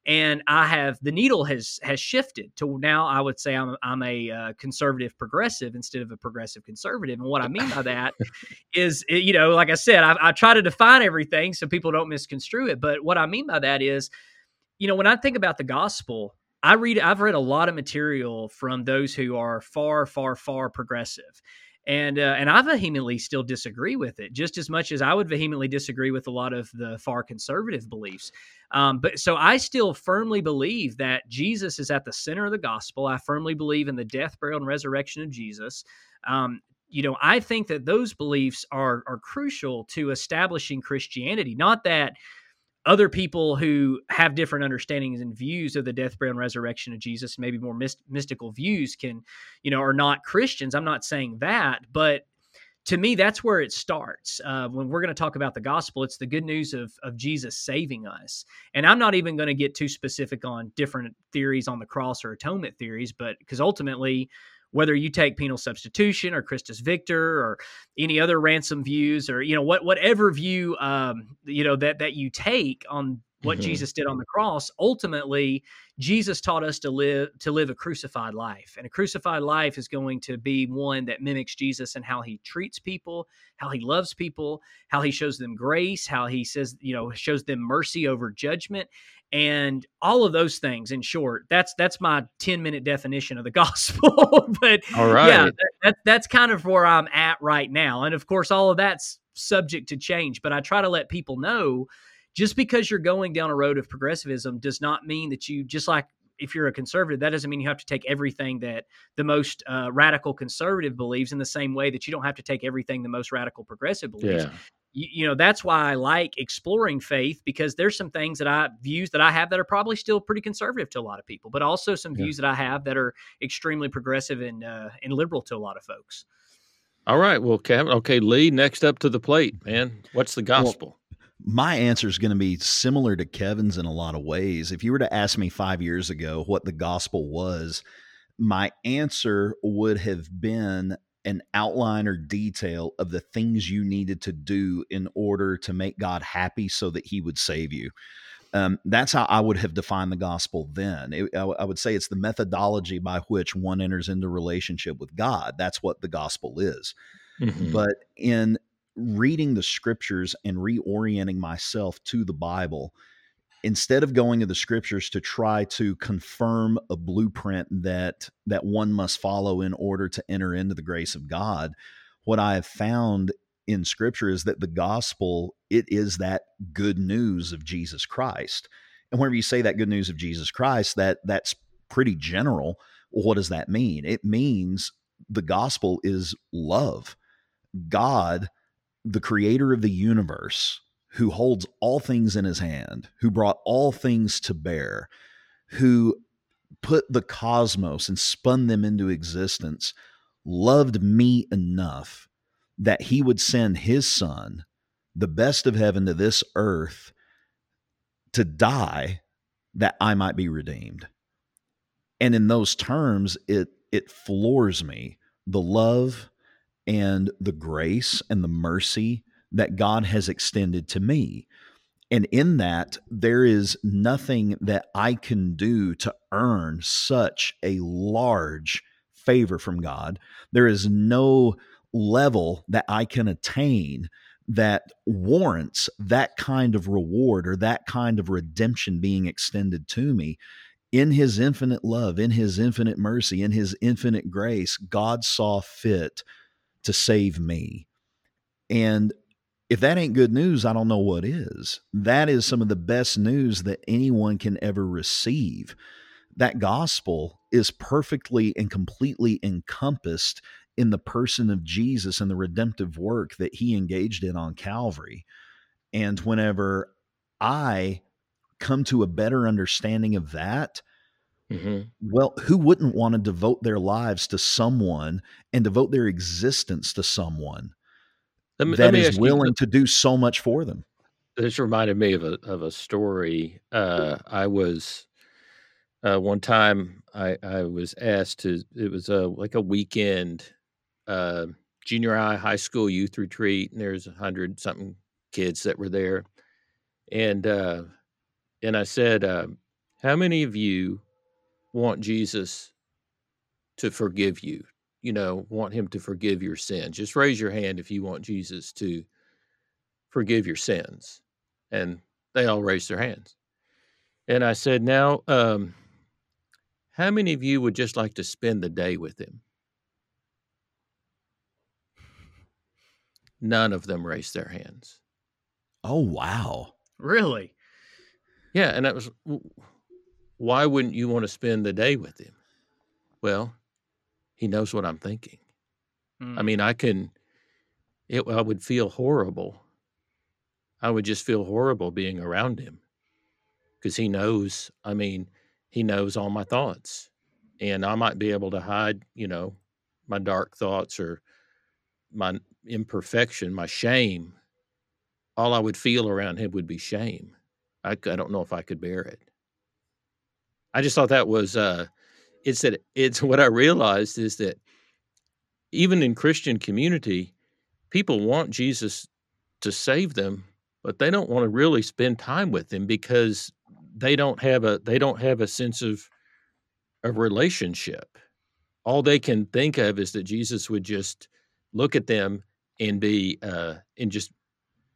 and I have the needle has has shifted to now I would say I'm I'm a uh, conservative progressive instead of a progressive conservative. And what I mean by (laughs) that is, eh, you know, like I said, I, I try to define everything so people don't misconstrue it. But what I mean by that is, you know, when I think about the gospel, I read I've read a lot of material from those who are far, far, far progressive and uh, and I vehemently still disagree with it, just as much as I would vehemently disagree with a lot of the far conservative beliefs. Um, but so I still firmly believe that Jesus is at the center of the gospel. I firmly believe in the death, burial, and resurrection of Jesus. Um, you know, I think that those beliefs are are crucial to establishing Christianity. Not that other people who have different understandings and views of the death, burial, and resurrection of Jesus, maybe more myst- mystical views, can, you know, are not Christians. I'm not saying that, but to me, that's where it starts. Uh, when we're going to talk about the gospel, it's the good news of of Jesus saving us. And I'm not even going to get too specific on different theories on the cross or atonement theories, but because ultimately, whether you take penal substitution or Christus Victor or any other ransom views or you know what whatever view um, you know that that you take on what mm-hmm. Jesus did on the cross, ultimately Jesus taught us to live to live a crucified life. And a crucified life is going to be one that mimics Jesus and how he treats people, how he loves people, how he shows them grace, how he says, you know, shows them mercy over judgment and all of those things in short that's that's my 10 minute definition of the (laughs) gospel but all right yeah that, that's kind of where i'm at right now and of course all of that's subject to change but i try to let people know just because you're going down a road of progressivism does not mean that you just like if you're a conservative that doesn't mean you have to take everything that the most uh, radical conservative believes in the same way that you don't have to take everything the most radical progressive believes. Yeah. you, you know that's why i like exploring faith because there's some things that i views that i have that are probably still pretty conservative to a lot of people but also some yeah. views that i have that are extremely progressive and uh, and liberal to a lot of folks. All right. Well kevin okay lee next up to the plate man. What's the gospel? well, my answer is going to be similar to Kevin's in a lot of ways. If you were to ask me five years ago what the gospel was, my answer would have been an outline or detail of the things you needed to do in order to make God happy so that he would save you. Um, that's how I would have defined the gospel then. It, I, I would say it's the methodology by which one enters into relationship with God. That's what the gospel is. Mm-hmm. But in reading the scriptures and reorienting myself to the Bible instead of going to the scriptures to try to confirm a blueprint that that one must follow in order to enter into the grace of God what I have found in scripture is that the gospel it is that good news of Jesus Christ. And whenever you say that good news of Jesus Christ that that's pretty general. What does that mean? It means the gospel is love. God the creator of the universe, who holds all things in his hand, who brought all things to bear, who put the cosmos and spun them into existence, loved me enough that he would send his son, the best of heaven, to this earth to die that I might be redeemed. And in those terms, it it floors me the love and the grace and the mercy that God has extended to me. And in that, there is nothing that I can do to earn such a large favor from God. There is no level that I can attain that warrants that kind of reward or that kind of redemption being extended to me. In his infinite love, in his infinite mercy, in his infinite grace, God saw fit to save me. And if that ain't good news, I don't know what is. That is some of the best news that anyone can ever receive. That gospel is perfectly and completely encompassed in the person of Jesus and the redemptive work that he engaged in on Calvary. And whenever I come to a better understanding of that, Mm-hmm. Well, who wouldn't want to devote their lives to someone and devote their existence to someone me, that is willing you, to do so much for them? This reminded me of a of a story. Uh, I was uh, one time I, I was asked to. It was a like a weekend uh, junior high, high school youth retreat, and there's a hundred something kids that were there, and uh, and I said, uh, "How many of you?" Want Jesus to forgive you, you know, want him to forgive your sins. Just raise your hand if you want Jesus to forgive your sins. And they all raised their hands. And I said, Now, um, how many of you would just like to spend the day with him? None of them raised their hands. Oh, wow. Really? Yeah. And that was why wouldn't you want to spend the day with him? Well, he knows what I'm thinking. Mm. I mean, I can, it, I would feel horrible. I would just feel horrible being around him because he knows, I mean, he knows all my thoughts. And I might be able to hide, you know, my dark thoughts or my imperfection, my shame, all I would feel around him would be shame. I, I don't know if I could bear it. I just thought that was uh, it's that it's (laughs) what I realized is that even in Christian community, people want Jesus to save them, but they don't want to really spend time with him because they don't have a they don't have a sense of a relationship. All they can think of is that Jesus would just look at them and be uh and just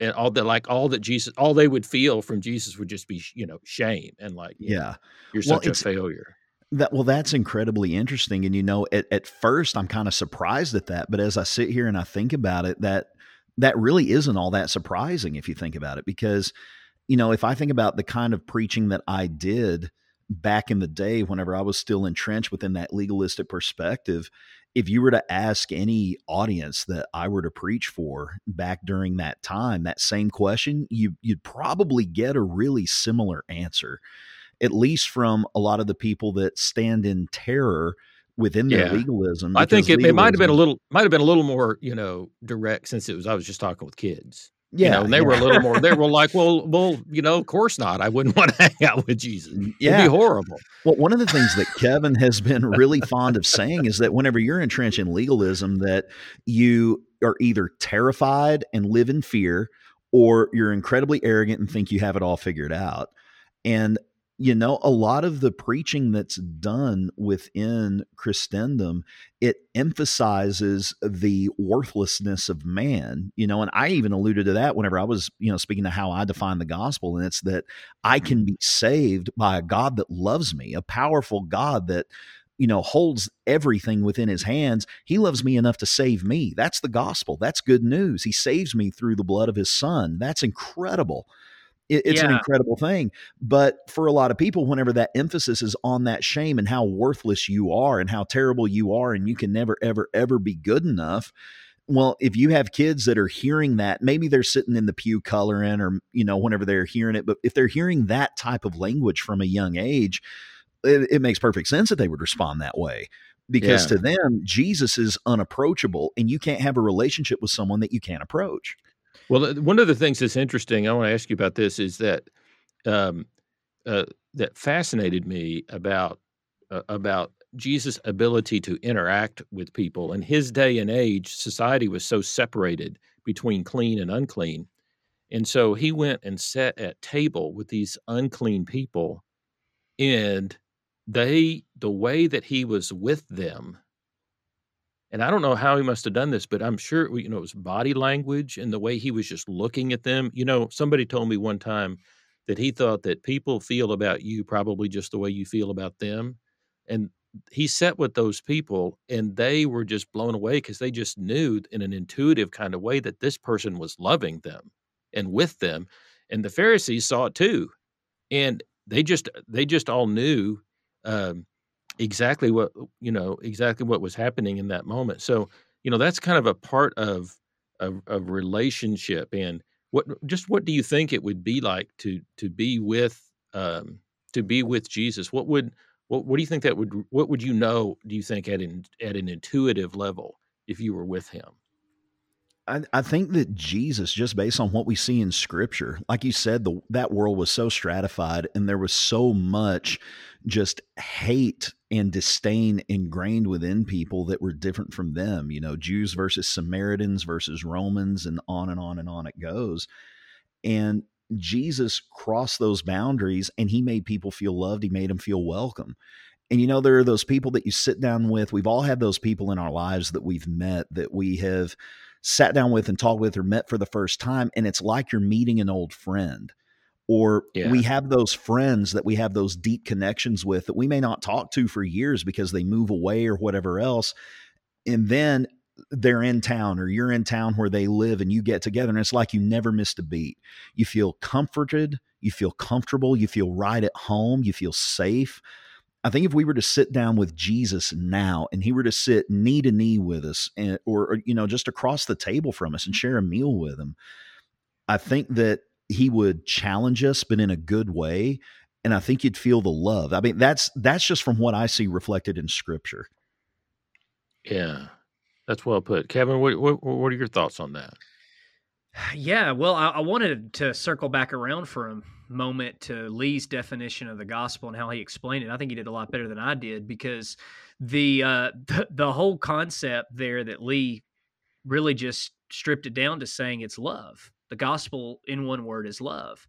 and all that like all that Jesus all they would feel from Jesus would just be you know shame and like yeah know, you're such well, a failure. That well, that's incredibly interesting. And you know, at, at first I'm kind of surprised at that, but as I sit here and I think about it, that that really isn't all that surprising if you think about it, because you know, if I think about the kind of preaching that I did back in the day, whenever I was still entrenched within that legalistic perspective, if you were to ask any audience that I were to preach for back during that time, that same question, you you'd probably get a really similar answer at least from a lot of the people that stand in terror within their yeah. legalism. I think it, it might have been a little might have been a little more, you know, direct since it was I was just talking with kids. Yeah, you know, and they were a little more. They were (laughs) like, "Well, well, you know, of course not. I wouldn't (laughs) want to hang out with Jesus. Yeah, It'd be horrible." Well, one of the things that Kevin has been (laughs) really fond of saying is that whenever you're entrenched in legalism, that you are either terrified and live in fear, or you're incredibly arrogant and think you have it all figured out. And you know a lot of the preaching that's done within christendom it emphasizes the worthlessness of man you know and i even alluded to that whenever i was you know speaking to how i define the gospel and it's that i can mm-hmm. be saved by a god that loves me a powerful god that you know holds everything within his hands. He loves me enough to save me. That's the gospel. That's good news. He saves me through the blood of his son. That's incredible it, it's yeah. an incredible thing. But for a lot of people, whenever that emphasis is on that shame and how worthless you are and how terrible you are, and you can never, ever, ever be good enough. Well, if you have kids that are hearing that, maybe they're sitting in the pew coloring or, you know, whenever they're hearing it, but if they're hearing that type of language from a young age, it, it makes perfect sense that they would respond that way because yeah. to them jesus is unapproachable and you can't have a relationship with someone that you can't approach well, one of the things that's interesting, I want to ask you about this, is that um, uh, that fascinated me about uh, about Jesus' ability to interact with people. In his day and age, society was so separated between clean and unclean, and so he went and sat at table with these unclean people, and they the way that he was with them and I don't know how he must have done this, but I'm sure you know it was body language and the way he was just looking at them. You know, somebody told me one time that he thought that people feel about you probably just the way you feel about them, and he sat with those people and they were just blown away because they just knew in an intuitive kind of way that this person was loving them and with them and the pharisees saw it too and they just they just all knew um, exactly what you know exactly what was happening in that moment. So you know that's kind of a part of of, relationship and what just what do you think it would be like to to be with um to be with jesus? What would what, what do you think that would what would you know do you think at an at an intuitive level if you were with him I, I think that Jesus, just based on what we see in Scripture, like you said, the, that world was so stratified, and there was so much just hate and disdain ingrained within people that were different from them. You know, Jews versus Samaritans versus Romans, and on and on and on it goes. And Jesus crossed those boundaries, and he made people feel loved. He made them feel welcome. And you know, there are those people that you sit down with. We've all had those people in our lives that we've met that we have sat down with and talked with or met for the first time and it's like you're meeting an old friend or yeah. we have those friends that we have those deep connections with that we may not talk to for years because they move away or whatever else and then they're in town or you're in town where they live and you get together and it's like you never missed a beat you feel comforted you feel comfortable you feel right at home you feel safe I think if we were to sit down with Jesus now and he were to sit knee to knee with us and, or, or, you know, just across the table from us and share a meal with him, I think that he would challenge us, but in a good way. And I think you'd feel the love. I mean, that's, that's just from what I see reflected in scripture. Yeah. That's well put, Kevin. What what, what are your thoughts on that? (sighs) Yeah, well, I, I, wanted to circle back around for a moment to Lee's definition of the gospel and how he explained it. I think he did a lot better than I did because the uh, (laughs) the, the whole concept there that Lee really just stripped it down to saying it's love. The gospel, in one word, is love.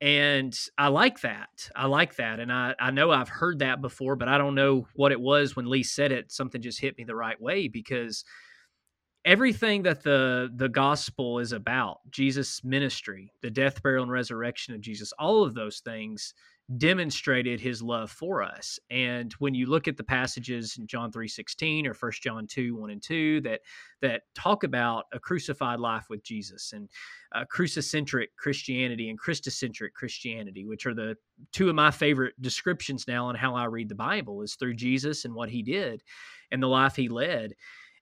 And I like that. I like that. And I, I know I've heard that before, but I don't know what it was when Lee said it. Something just hit me the right way because everything that the the gospel is about jesus ministry the death burial and resurrection of jesus all of those things demonstrated his love for us. And when you look at the passages in john 3.16 or 1 john 2 1 and 2 that that talk about a crucified life with jesus and uh, crucicentric christianity and christocentric christianity which are the two of my favorite descriptions now on how i read the bible is through jesus and what he did and the life he led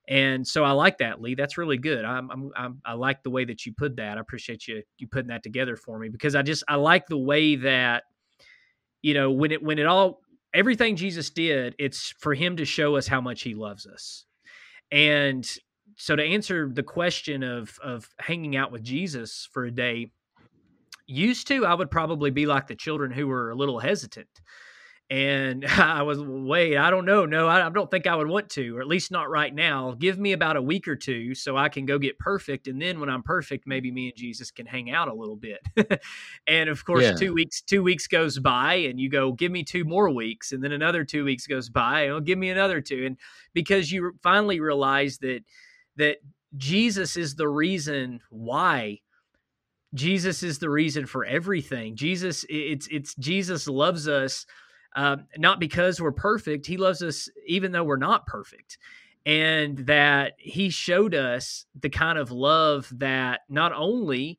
and so I like that, Lee. That's really good. I'm, I'm, I'm, i like the way that you put that. I appreciate you you putting that together for me because I just I like the way that you know when it when it all everything Jesus did, it's for him to show us how much he loves us. And so to answer the question of of hanging out with Jesus for a day, used to I would probably be like the children who were a little hesitant and (laughs) I was, wait, I don't know. No, I, I, don't think I would want to, or at least not right now. Give me about a week or two so I can go get perfect. And then when I'm perfect, maybe me and Jesus can hang out a little bit. (laughs) and of course, yeah. two weeks, two weeks goes by and you go, give me two more weeks. And then another two weeks goes by and oh, give me another two. And because you finally realize that, that Jesus is the reason why Jesus is the reason for everything. Jesus, it's, it's Jesus loves us uh, not because we're perfect. He loves us even though we're not perfect. And that he showed us the kind of love that not only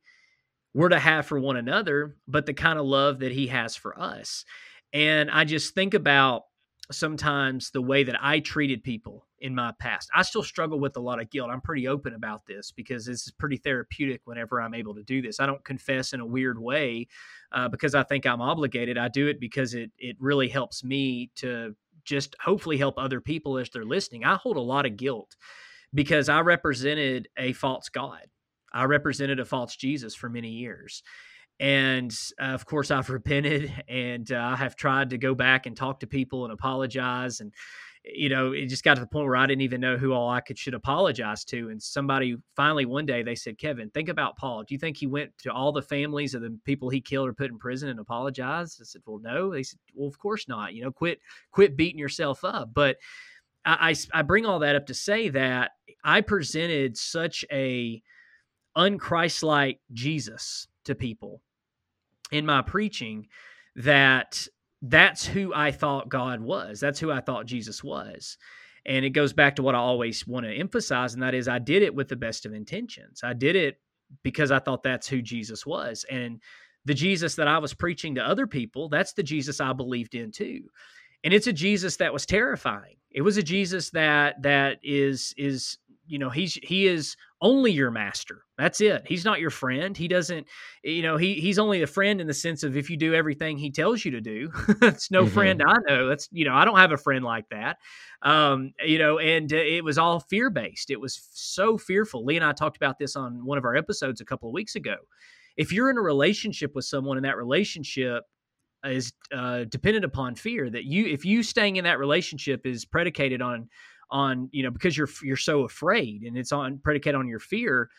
we're to have for one another, but the kind of love that he has for us. And I just think about sometimes the way that I treated people in my past. I still struggle with a lot of guilt. I'm pretty open about this because this is pretty therapeutic whenever I'm able to do this. I don't confess in a weird way uh, because I think I'm obligated. I do it because it it really helps me to just hopefully help other people as they're listening. I hold a lot of guilt because I represented a false God. I represented a false Jesus for many years. And uh, of course, I've (laughs) repented and uh, I have tried to go back and talk to people and apologize. And, you know, it just got to the point where I didn't even know who all I could should apologize to. And somebody finally one day they said, Kevin, think about Paul. Do you think he went to all the families of the people he killed or put in prison and apologized? I said, Well, no. They said, Well, of course not. You know, quit quit beating yourself up. But I, I, I bring all that up to say that I presented such a unchristlike Jesus to people in my preaching that that's who I thought God was. That's who I thought Jesus was. And it goes back to what I always want to emphasize, and that is I did it with the best of intentions. I did it because I thought that's who Jesus was. And the Jesus that I was preaching to other people, that's the Jesus I believed in too. And it's a Jesus that was terrifying. It was a Jesus that that is is you know he's he is only your master. That's it. He's not your friend. He doesn't you know he he's only a friend in the sense of if you do everything he tells you to do (laughs) it's no mm-hmm. friend i know. That's you know i don't have a friend like that. Um you know and uh, it was all fear based it was so fearful. Lee and i talked about this on one of our episodes a couple of weeks ago. If you're in a relationship with someone and that relationship is uh, dependent upon fear that you if you staying in that relationship is predicated on on you know because you're you're so afraid and it's on predicate on your fear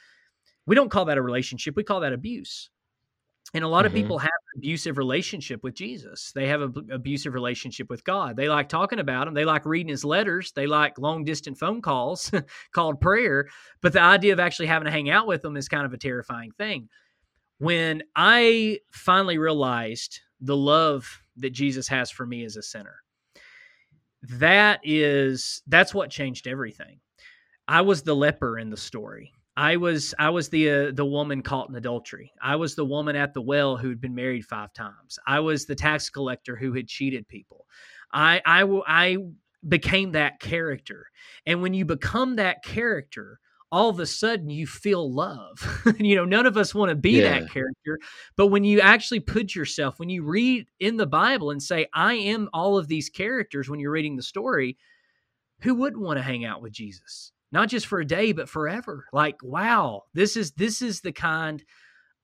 we don't call that a relationship we call that abuse. And a lot mm-hmm. of people have an abusive relationship with jesus. They have an abusive relationship with god. They like talking about him. They like reading his letters. They like long distant phone calls (laughs) called prayer. But the idea of actually having to hang out with them is kind of a terrifying thing. When i finally realized the love that jesus has for me as a sinner that is that's what changed everything. I was the leper in the story. I was I was the uh, the woman caught in adultery. I was the woman at the well who'd been married five times. I was the tax collector who had cheated people. I I I became that character. And when you become that character, all of a sudden you feel love. (laughs) you know, none of us want to be yeah. that character. But when you actually put yourself, when you read in the Bible and say, I am all of these characters when you're reading the story, who wouldn't want to hang out with Jesus? not just for a day, but forever. Like, wow, this is this is the kind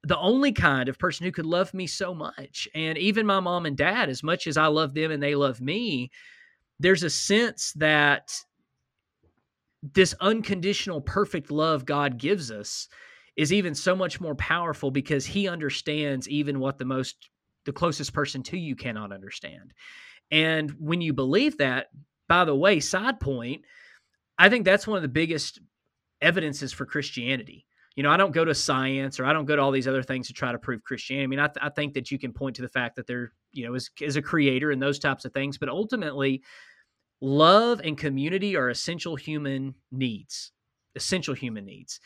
the only kind of person who could love me so much. And even my mom and dad, as much as I love them and they love me, there's a sense that this unconditional, perfect love God gives us is even so much more powerful because he understands even what the most, the closest person to you cannot understand. And when you believe that, by the way, side point, I think that's one of the biggest evidences for Christianity you know, I don't go to science or I don't go to all these other things to try to prove Christianity. I mean, I, th- I think that you can point to the fact that there, you know, is, is a creator and those types of things, but ultimately, love and community are essential human needs. Essential human needs.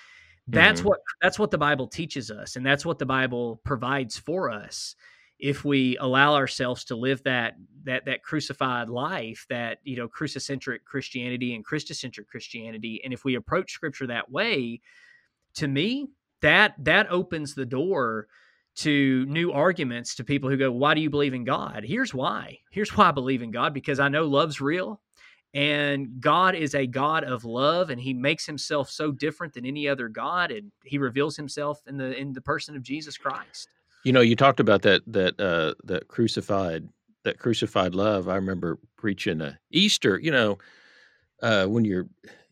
That's mm-hmm. what that's what the Bible teaches us, and that's what the Bible provides for us. If we allow ourselves to live that that that crucified life, that you know, crucicentric Christianity and Christocentric Christianity, and if we approach Scripture that way, to me, that that opens the door to new arguments to people who go, "Why do you believe in God?" Here's why. Here's why I believe in God because I know love's real and God is a God of love and he makes himself so different than any other god and he reveals himself in the in the person of Jesus Christ. You know, you talked about that that uh that crucified that crucified love. I remember preaching uh, Easter, you know, uh when you're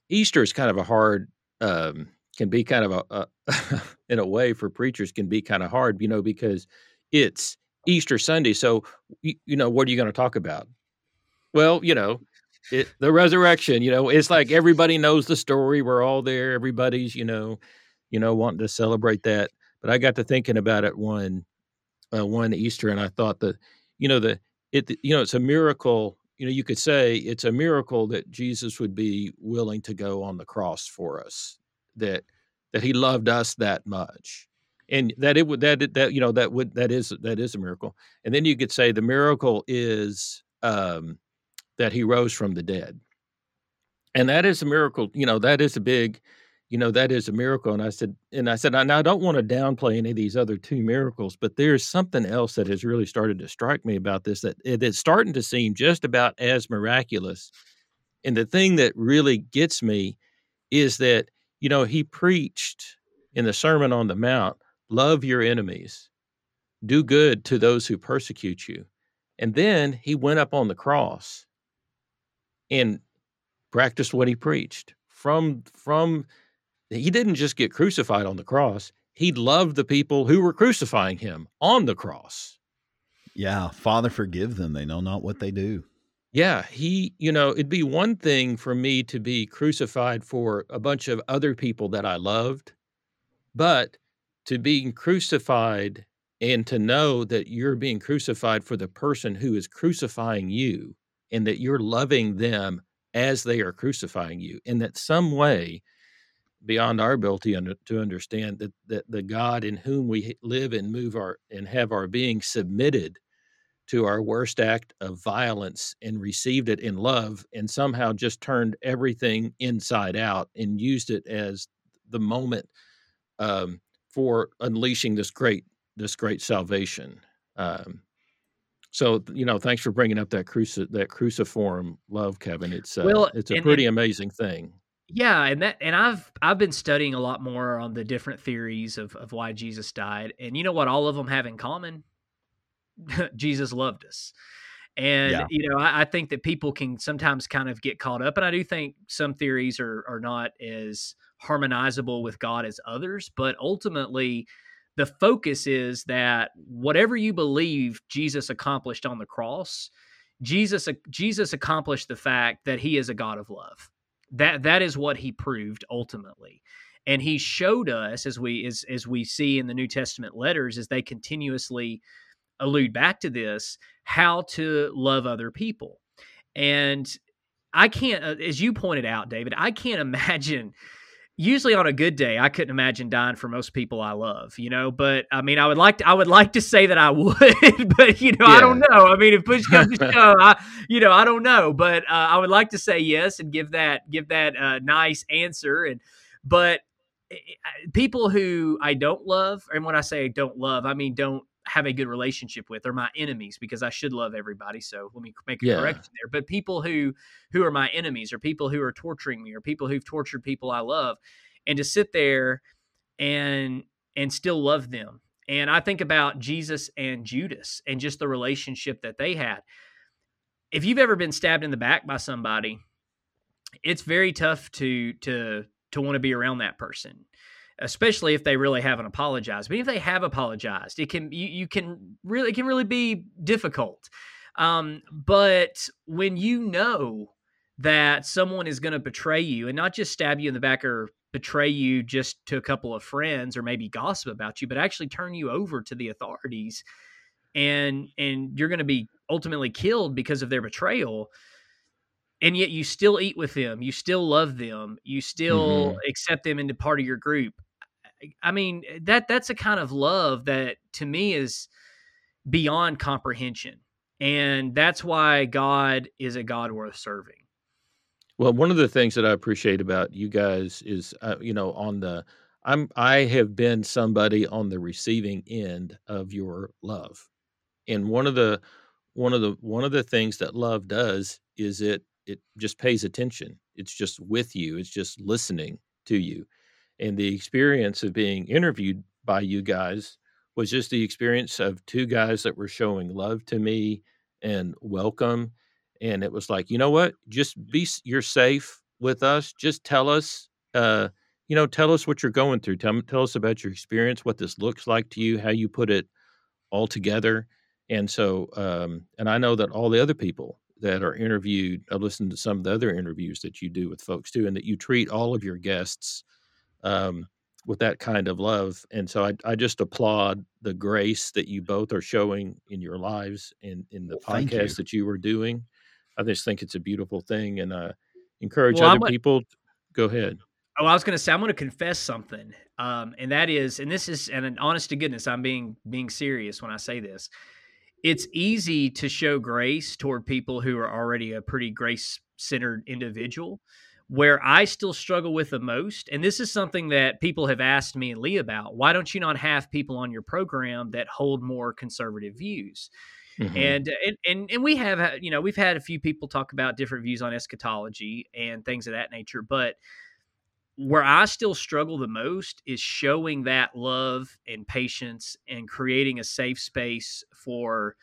Easter is kind of a hard um can be kind of a, a (laughs) in a way for preachers can be kind of hard, you know, because it's Easter Sunday. So, you, you know, what are you going to talk about? Well, you know, it, the resurrection. You know, it's like everybody knows the story. We're all there. Everybody's, you know, you know, wanting to celebrate that. But I got to thinking about it one uh, one Easter, and I thought that, you know, the it, you know, it's a miracle. You know, you could say it's a miracle that Jesus would be willing to go on the cross for us that that he loved us that much. And that it would that that you know that would that is that is a miracle. And then you could say the miracle is um that he rose from the dead. And that is a miracle you know that is a big you know that is a miracle. And i said and i said i, don't want to downplay any of these other two miracles but there's something else that has really started to strike me about this that it is starting to seem just about as miraculous. And the thing that really gets me is that you know, he preached in the Sermon on the Mount love your enemies, do good to those who persecute you. And then he went up on the cross and practiced what he preached. From from he didn't just get crucified on the cross, he loved the people who were crucifying him on the cross. Yeah, Father forgive them, they know not what they do. Yeah, he, you know, it'd be one thing for me to be crucified for a bunch of other people that I loved, but to being crucified and to know that you're being crucified for the person who is crucifying you and that you're loving them as they are crucifying you, and that some way beyond our ability to understand that, that the God in whom we live and move our and have our being submitted to our worst act of violence and received it in love and somehow just turned everything inside out and used it as the moment um, for unleashing this great this great salvation. Um, so you know, thanks for bringing up that cruci- that cruciform love, Kevin. It's uh, well, it's a pretty amazing thing. Yeah, and that and I've I've been studying a lot more on the different theories of of why Jesus died, and you know what all of them have in common (laughs) Jesus loved us. And yeah. you know, I, I, think that people can sometimes kind of get caught up, and I do think some theories are are not as harmonizable with God as others. But ultimately, the focus is that whatever you believe Jesus accomplished on the cross, Jesus Jesus accomplished the fact that He is a God of love. That that is what He proved ultimately and he showed us as we as, as we see in the new testament letters as they continuously allude back to this how to love other people. And I can't, uh, as you pointed out, David, I can't (laughs) imagine. Usually on a good day, I couldn't imagine dying for most people I love, you know. But I mean, I would like to, I would like to say that I (laughs) would, but you know, yeah. I don't know. I mean, if push (laughs) comes to shove, I, you know, I don't know. But uh, I would like to say yes and give that give that uh, nice answer. And but eh, eh, people who I don't love, and when I say don't love, I mean don't have a good relationship with are my enemies because I should love everybody. So let me make a Yeah. correction there. But people who who are my enemies or people who are torturing me or people who've tortured people I love, and to sit there and and still love them. And I think about Jesus and Judas and just the relationship that they had. If you've ever been stabbed in the back by somebody, it's very tough to to to want to be around that person especially if they really haven't apologized but if they have apologized it can you, you can really it can really be difficult um, but when you know that someone is going to betray you and not just stab you in the back or betray you just to a couple of friends or maybe gossip about you but actually turn you over to the authorities and and you're going to be ultimately killed because of their betrayal and yet you still eat with them you still love them you still Mhm. accept them into part of your group i mean that that's a kind of love that to me is beyond comprehension and that's why god is a god worth serving Well, one of the things that I appreciate about you guys is, uh, you know, on the I'm I have been somebody on the receiving end of your love, and one of the one of the one of the things that love does is it it just pays attention. It's just with you. It's just listening to you, and the experience of being interviewed by you guys was just the experience of two guys that were showing love to me and welcome and it was like you know what? Just be, you're safe with us. Just tell us uh you know tell us what you're going through. Tell, tell us about your experience what this looks like to you how you put it all together. And so um and i know that all the other people that are interviewed i've listened to some of the other interviews that you do with folks too and that you treat all of your guests um with that kind of love and so i, I just applaud the grace that you both are showing in your lives and in the Well, thank you. podcast that you were doing I just think it's a beautiful thing, and uh, encourage Well, other a- people. Go ahead. Oh, I was going to say I'm going to confess something, um, and that is, and this is, and an honest to goodness, I'm being being serious when I say this. It's easy to show grace toward people who are already a pretty grace centered individual. Where I still struggle with the most, and this is something that people have asked me and Lee about. Why don't you not have people on your program that hold more conservative views? Mhm. and and and and we have uh, you know we've had a few people talk about different views on eschatology and things of that nature but where i still struggle the most is showing that love and patience and creating a safe space for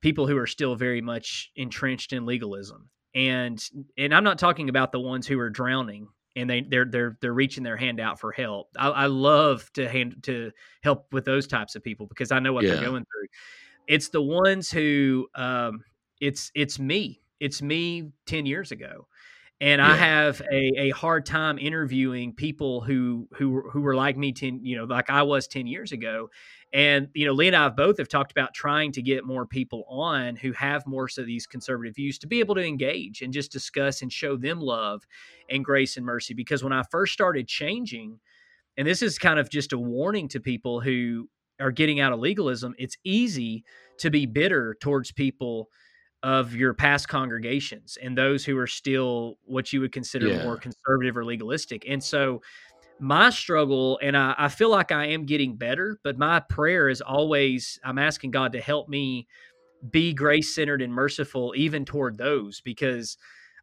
people who are still very much entrenched in legalism and and i'm not talking about the ones who are drowning and they they're they're they're reaching their hand out for help. I, I love to hand to help with those types of people because i know what Yeah. they're going through. It's the ones who um it's it's me. It's me 10 years ago. And i have a, a hard time interviewing people who who who were like me 10 you know like i was 10 years ago and you know lee and i both have talked about trying to get more people on who have more so these conservative views to be able to engage and just discuss and show them love and grace and mercy because when i first started changing and this is kind of just a warning to people who are getting out of legalism it's easy to be bitter towards people of your past congregations and those who are still what you would consider Yeah. more conservative or legalistic and so my struggle and I, I feel like i am getting better but my prayer is always i'm asking god to help me be grace centered and merciful even toward those because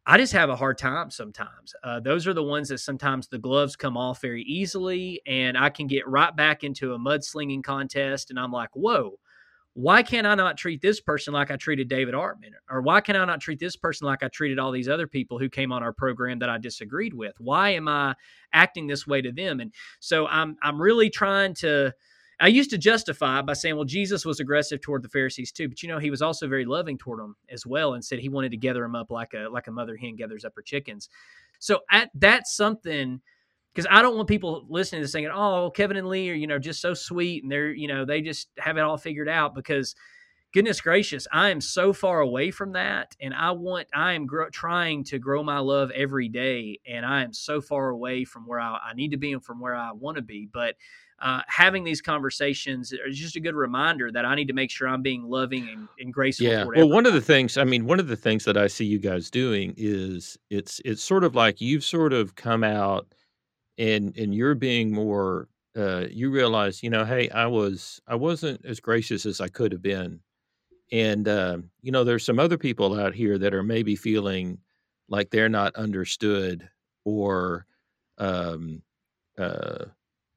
I just have a hard time sometimes. Uh, those are the ones that sometimes the gloves come off very easily, and I can get right back into a mudslinging contest. And I'm like, whoa, why can't I not treat this person like I treated David Artman? Or why can I not treat this person like I treated all these other people who came on our program that I disagreed with? Why am I acting this way to them? And so I'm I'm really trying to I used to justify by saying, well, Jesus was aggressive toward the Pharisees too, but you know, he was also very loving toward them as well, and said he wanted to gather them up like a like a mother hen gathers up her chickens. So at, that's something because I don't want people listening to this saying, "Oh, Kevin and Lee are you know just so sweet and they're you know they just have it all figured out." Because goodness gracious, I am so far away from that, and I want I am gro- trying to grow my love every day, and I am so far away from where I, I need to be and from where I want to be, but uh, having these conversations is just a good reminder that I need to make sure I'm being loving and, and graceful. Yeah. Well, one of the things, I mean, one of the things that I see you guys doing is it's it's sort of like you've sort of come out and and you're being more uh, you realize, you know, hey, I was I wasn't as gracious as I could have been, and uh, you know, there's some other people out here that are maybe feeling like they're not understood or um, uh,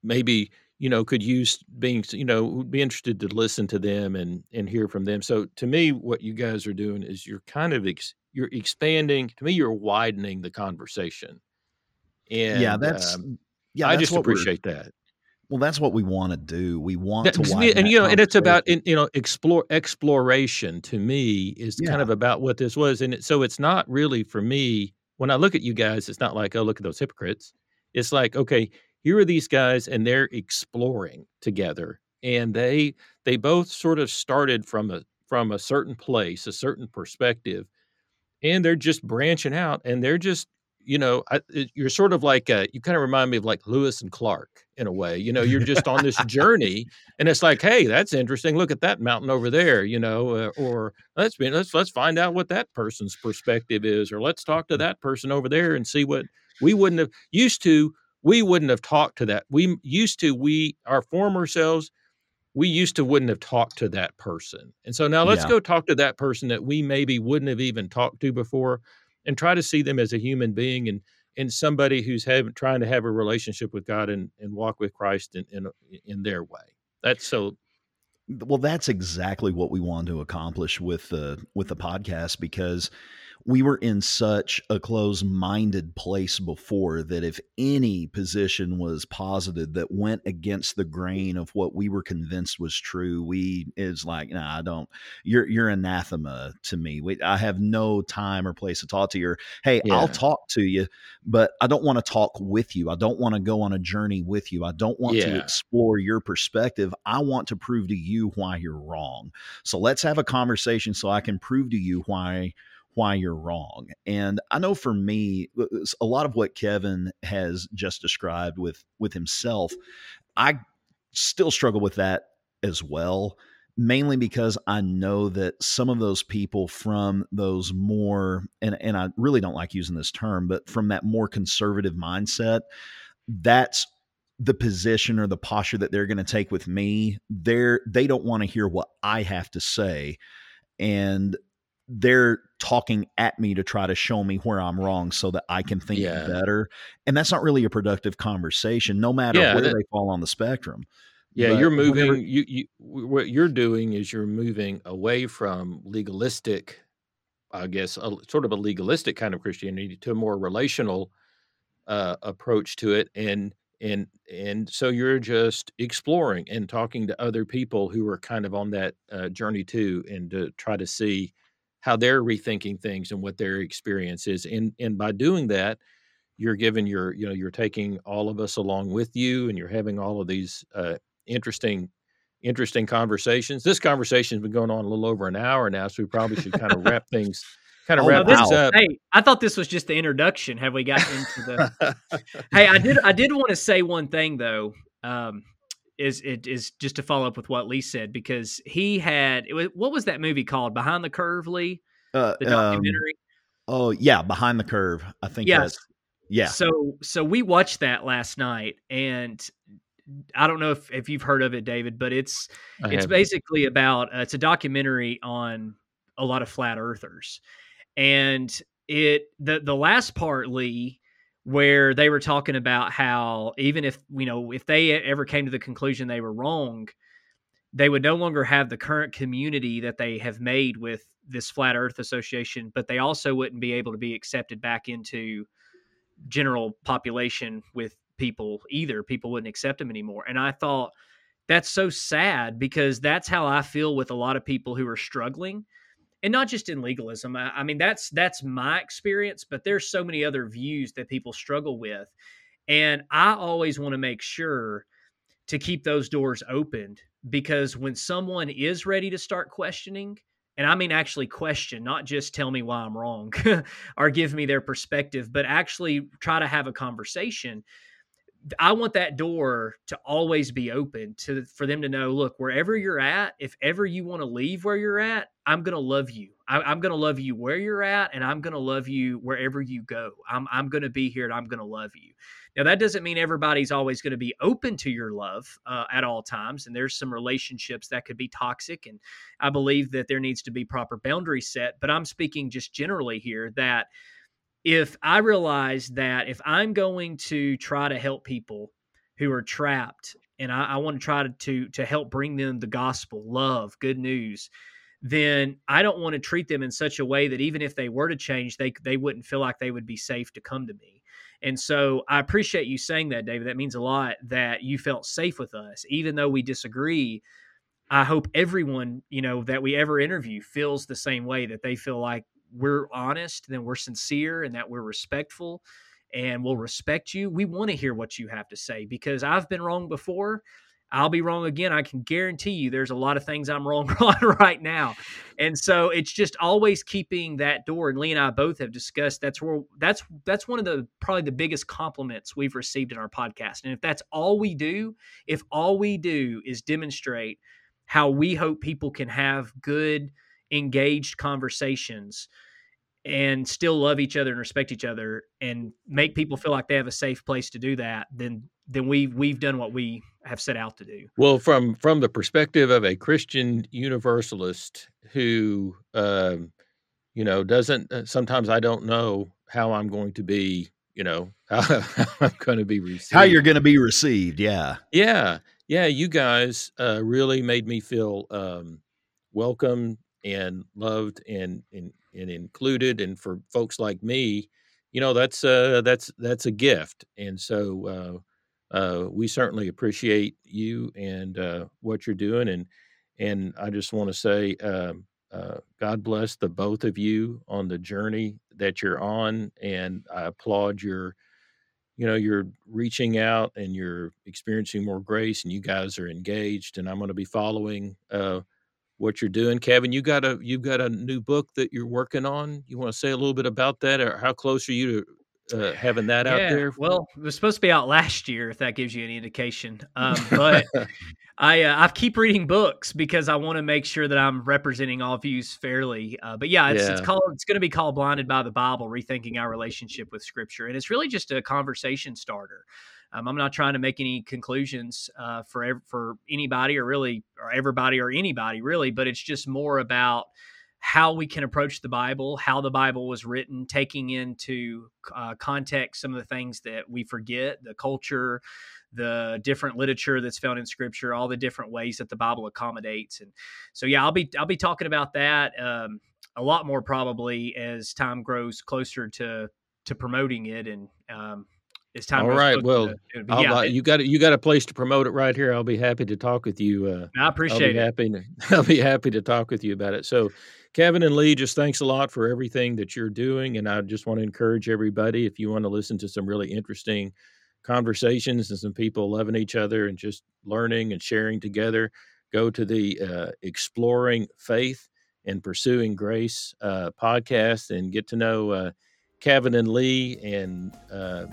maybe you know could use being you know would be interested to listen to them and and hear from them. So to me what you guys are doing is you're kind of ex, you're expanding to me you're widening the conversation and yeah that's um, yeah that's i just appreciate that. Well that's what we want to do. We want that, to and you know and it's about you know explore exploration to me is yeah. kind of about what this was and it, so it's not really for me when i look at you guys it's not like oh look at those hypocrites. It's like okay here are these guys and they're exploring together and they they both sort of started from a from a certain place a certain perspective and they're just branching out and they're just you know I, you're sort of like uh, you kind of remind me of like lewis and clark in a way you know you're just on this (laughs) journey and it's like hey that's interesting look at that mountain over there you know uh, or let's be let's let's find out what that person's perspective is or let's talk to that person over there and see what we wouldn't have used to we wouldn't have talked to that. We used to, we, our former selves, we used to wouldn't have talked to that person. And so now let's yeah. go talk to that person that we maybe wouldn't have even talked to before and try to see them as a human being and, and somebody who's having, trying to have a relationship with God and, and walk with Christ in, in, in their way. That's so well that's exactly what we want to accomplish with the with the podcast because we were in such a closed minded place before that if any position was posited that went against the grain of what we were convinced was true, we is like, no, nah, I don't, you're, you're anathema to me. We, I have no time or place to talk to you. Or, hey, yeah. I'll talk to you, but I don't want to talk with you. I don't want to go on a journey with you. I don't want yeah. to explore your perspective. I want to prove to you why you're wrong. So let's have a conversation so I can prove to you why why you're wrong. And I know for me, uh, a lot of what Kevin has just described with with himself, I still struggle with that as well. Mainly because I know that some of those people from those more, and, and I really don't like using this term, but from that more conservative mindset, that's the position or the posture that they're going to take with me they're they don't want to hear what i have to say and they're talking at me to try to show me where I'm wrong so that I can think yeah. better. And that's not really a productive conversation, no matter yeah, where that, they fall on the spectrum. Yeah, but you're moving. Whenever, you, you, what you're doing is you're moving away from legalistic, I guess, a, sort of a legalistic kind of Christianity to a more relational uh, approach to it, and and and so you're just exploring and talking to other people who are kind of on that uh, journey too, and to try to see how they're rethinking things and what their experience is. And and by doing that, you're giving your you know you're taking all of us along with you, and you're having all of these uh, interesting interesting conversations. This conversation has been going on a little over an hour now, so we probably should kind of wrap things kind of oh, wrap no, this, up. Hey, I thought this was just the introduction. Have we got into the? (laughs) hey, I did. I did want to say one thing though. Um, is it is just to follow up with what Lee said because he had what was that movie called Behind the Curve, Lee? Uh, the um, documentary. Um, oh yeah, Behind the Curve. I think yes. yeah. So so we watched that last night, and I don't know if, if you've heard of it, David, but it's I it's basically about uh, it's a documentary on a lot of flat earthers, and it the the last part, Lee where they were talking about how even if you know if they ever came to the conclusion they were wrong they would no longer have the current community that they have made with this flat earth association but they also wouldn't be able to be accepted back into general population with people either. People wouldn't accept them anymore. And i thought that's so sad because that's how i feel with a lot of people who are struggling and not just in legalism. I, I mean, that's that's my experience, but there's so many other views that people struggle with, and I always want to make sure to keep those doors opened because when someone is ready to start questioning, and I mean actually question, not just tell me why I'm wrong (laughs) or give me their perspective, but actually try to have a conversation. I want that door to always be open to for them to know, look, wherever you're at, if ever you want to leave where you're at, I'm gonna love you. I, am gonna love you where you're at, and I'm gonna love you wherever you go. I'm I'm gonna be here, and I'm gonna love you. Now that doesn't mean everybody's always to be open to your love uh, at all times, and there's some relationships that could be toxic, and I believe that there needs to be proper boundaries set. But I'm speaking just generally here that if I realize that if I'm going to try to help people who are trapped and I, I want to try to, to to help bring them the gospel, love, good news, then I don't want to treat them in such a way that even if they were to change, they they wouldn't feel like they would be safe to come to me. And so I appreciate you saying that, David. That means a lot that you felt safe with us, even though we disagree. I hope everyone, you know, that we ever interview feels the same way that they feel like we're honest, then we're sincere, and that we're respectful and we'll respect you. We want to hear what you have to say because I've been wrong before. I'll be wrong again. I can guarantee you there's a lot of things I'm wrong (laughs) on right now. And so it's just always keeping that door. And Lee and I both have discussed that's where that's that's one of the probably the biggest compliments we've received in our podcast. And if that's all we do, if all we do is demonstrate how we hope people can have good engaged conversations and still love each other and respect each other and make people feel like they have a safe place to do that then then we we've done what we have set out to do. Well from from the perspective of a christian universalist who um you know doesn't uh, sometimes i don't know how i'm going to be you know (laughs) how, i'm going to be received how you're going to be received yeah. Yeah yeah you guys uh really made me feel um welcome and loved and, and and included and for folks like me you know that's uh that's that's a gift and so uh, uh we certainly appreciate you and uh what you're doing and and i just want to say um uh, God bless the both of you on the journey that you're on, and I applaud your, you know, you're reaching out and you're experiencing more grace, and you guys are engaged. And I'm going to be following uh, what you're doing. Kevin, you got a you've got a new book that you're working on. You want to say a little bit about that, or how close are you to uh, having that yeah, out there? Well, it was supposed to be out (laughs) last year, if that gives you any indication. Um, (laughs) but I uh, I keep reading books because I want to make sure that I'm representing all views fairly. Uh, but yeah, it's, yeah. it's called it's going to be called "Blinded by the Bible: Rethinking Our Relationship with Scripture," and it's really just a conversation starter. Um, I'm not trying to make any conclusions uh, for for anybody or really or everybody or anybody really, but it's just more about how we can approach the Bible, how the Bible was written, taking into uh, context some of the things that we forget, the culture, the different literature that's found in Scripture, all the different ways that the Bible accommodates, and so yeah, I'll be I'll be talking about that um, a lot more probably as time grows closer to to promoting it and um, as time. All right. Well, to, yeah, uh, you got you got a place to promote it right here. I'll be happy to talk with you. Uh, I appreciate I'll be it. Happy (laughs) I'll be happy to talk with you about it. So, Kevin and Lee, just thanks a lot for everything that you're doing, and I just want to encourage everybody if you want to listen to some really interesting conversations and some people loving each other and just learning and sharing together, go to the uh, Exploring Faith and Pursuing Grace uh, podcast and get to know uh, Kevin and Lee and um,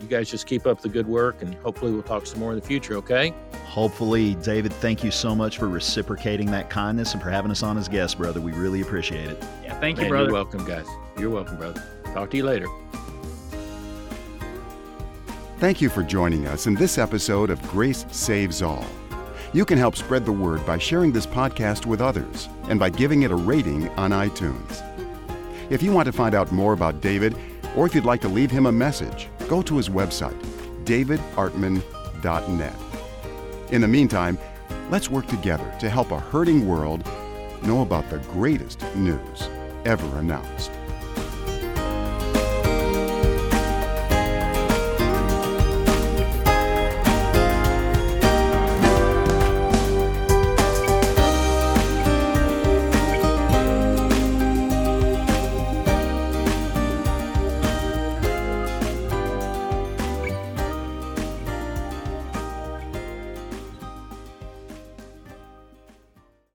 you guys just keep up the good work and hopefully we'll talk some more in the future, okay? Hopefully, David, thank you so much for reciprocating that kindness and for having us on as guests, brother. We really appreciate it. Yeah, thank you, Man, brother. You're welcome, guys. You're welcome, brother. Talk to you later. Thank you for joining us in this episode of Grace Saves All. You can help spread the word by sharing this podcast with others and by giving it a rating on iTunes. If you want to find out more about David, or if you'd like to leave him a message, go to his website, davidartman.net. In the meantime, let's work together to help a hurting world know about the greatest news ever announced.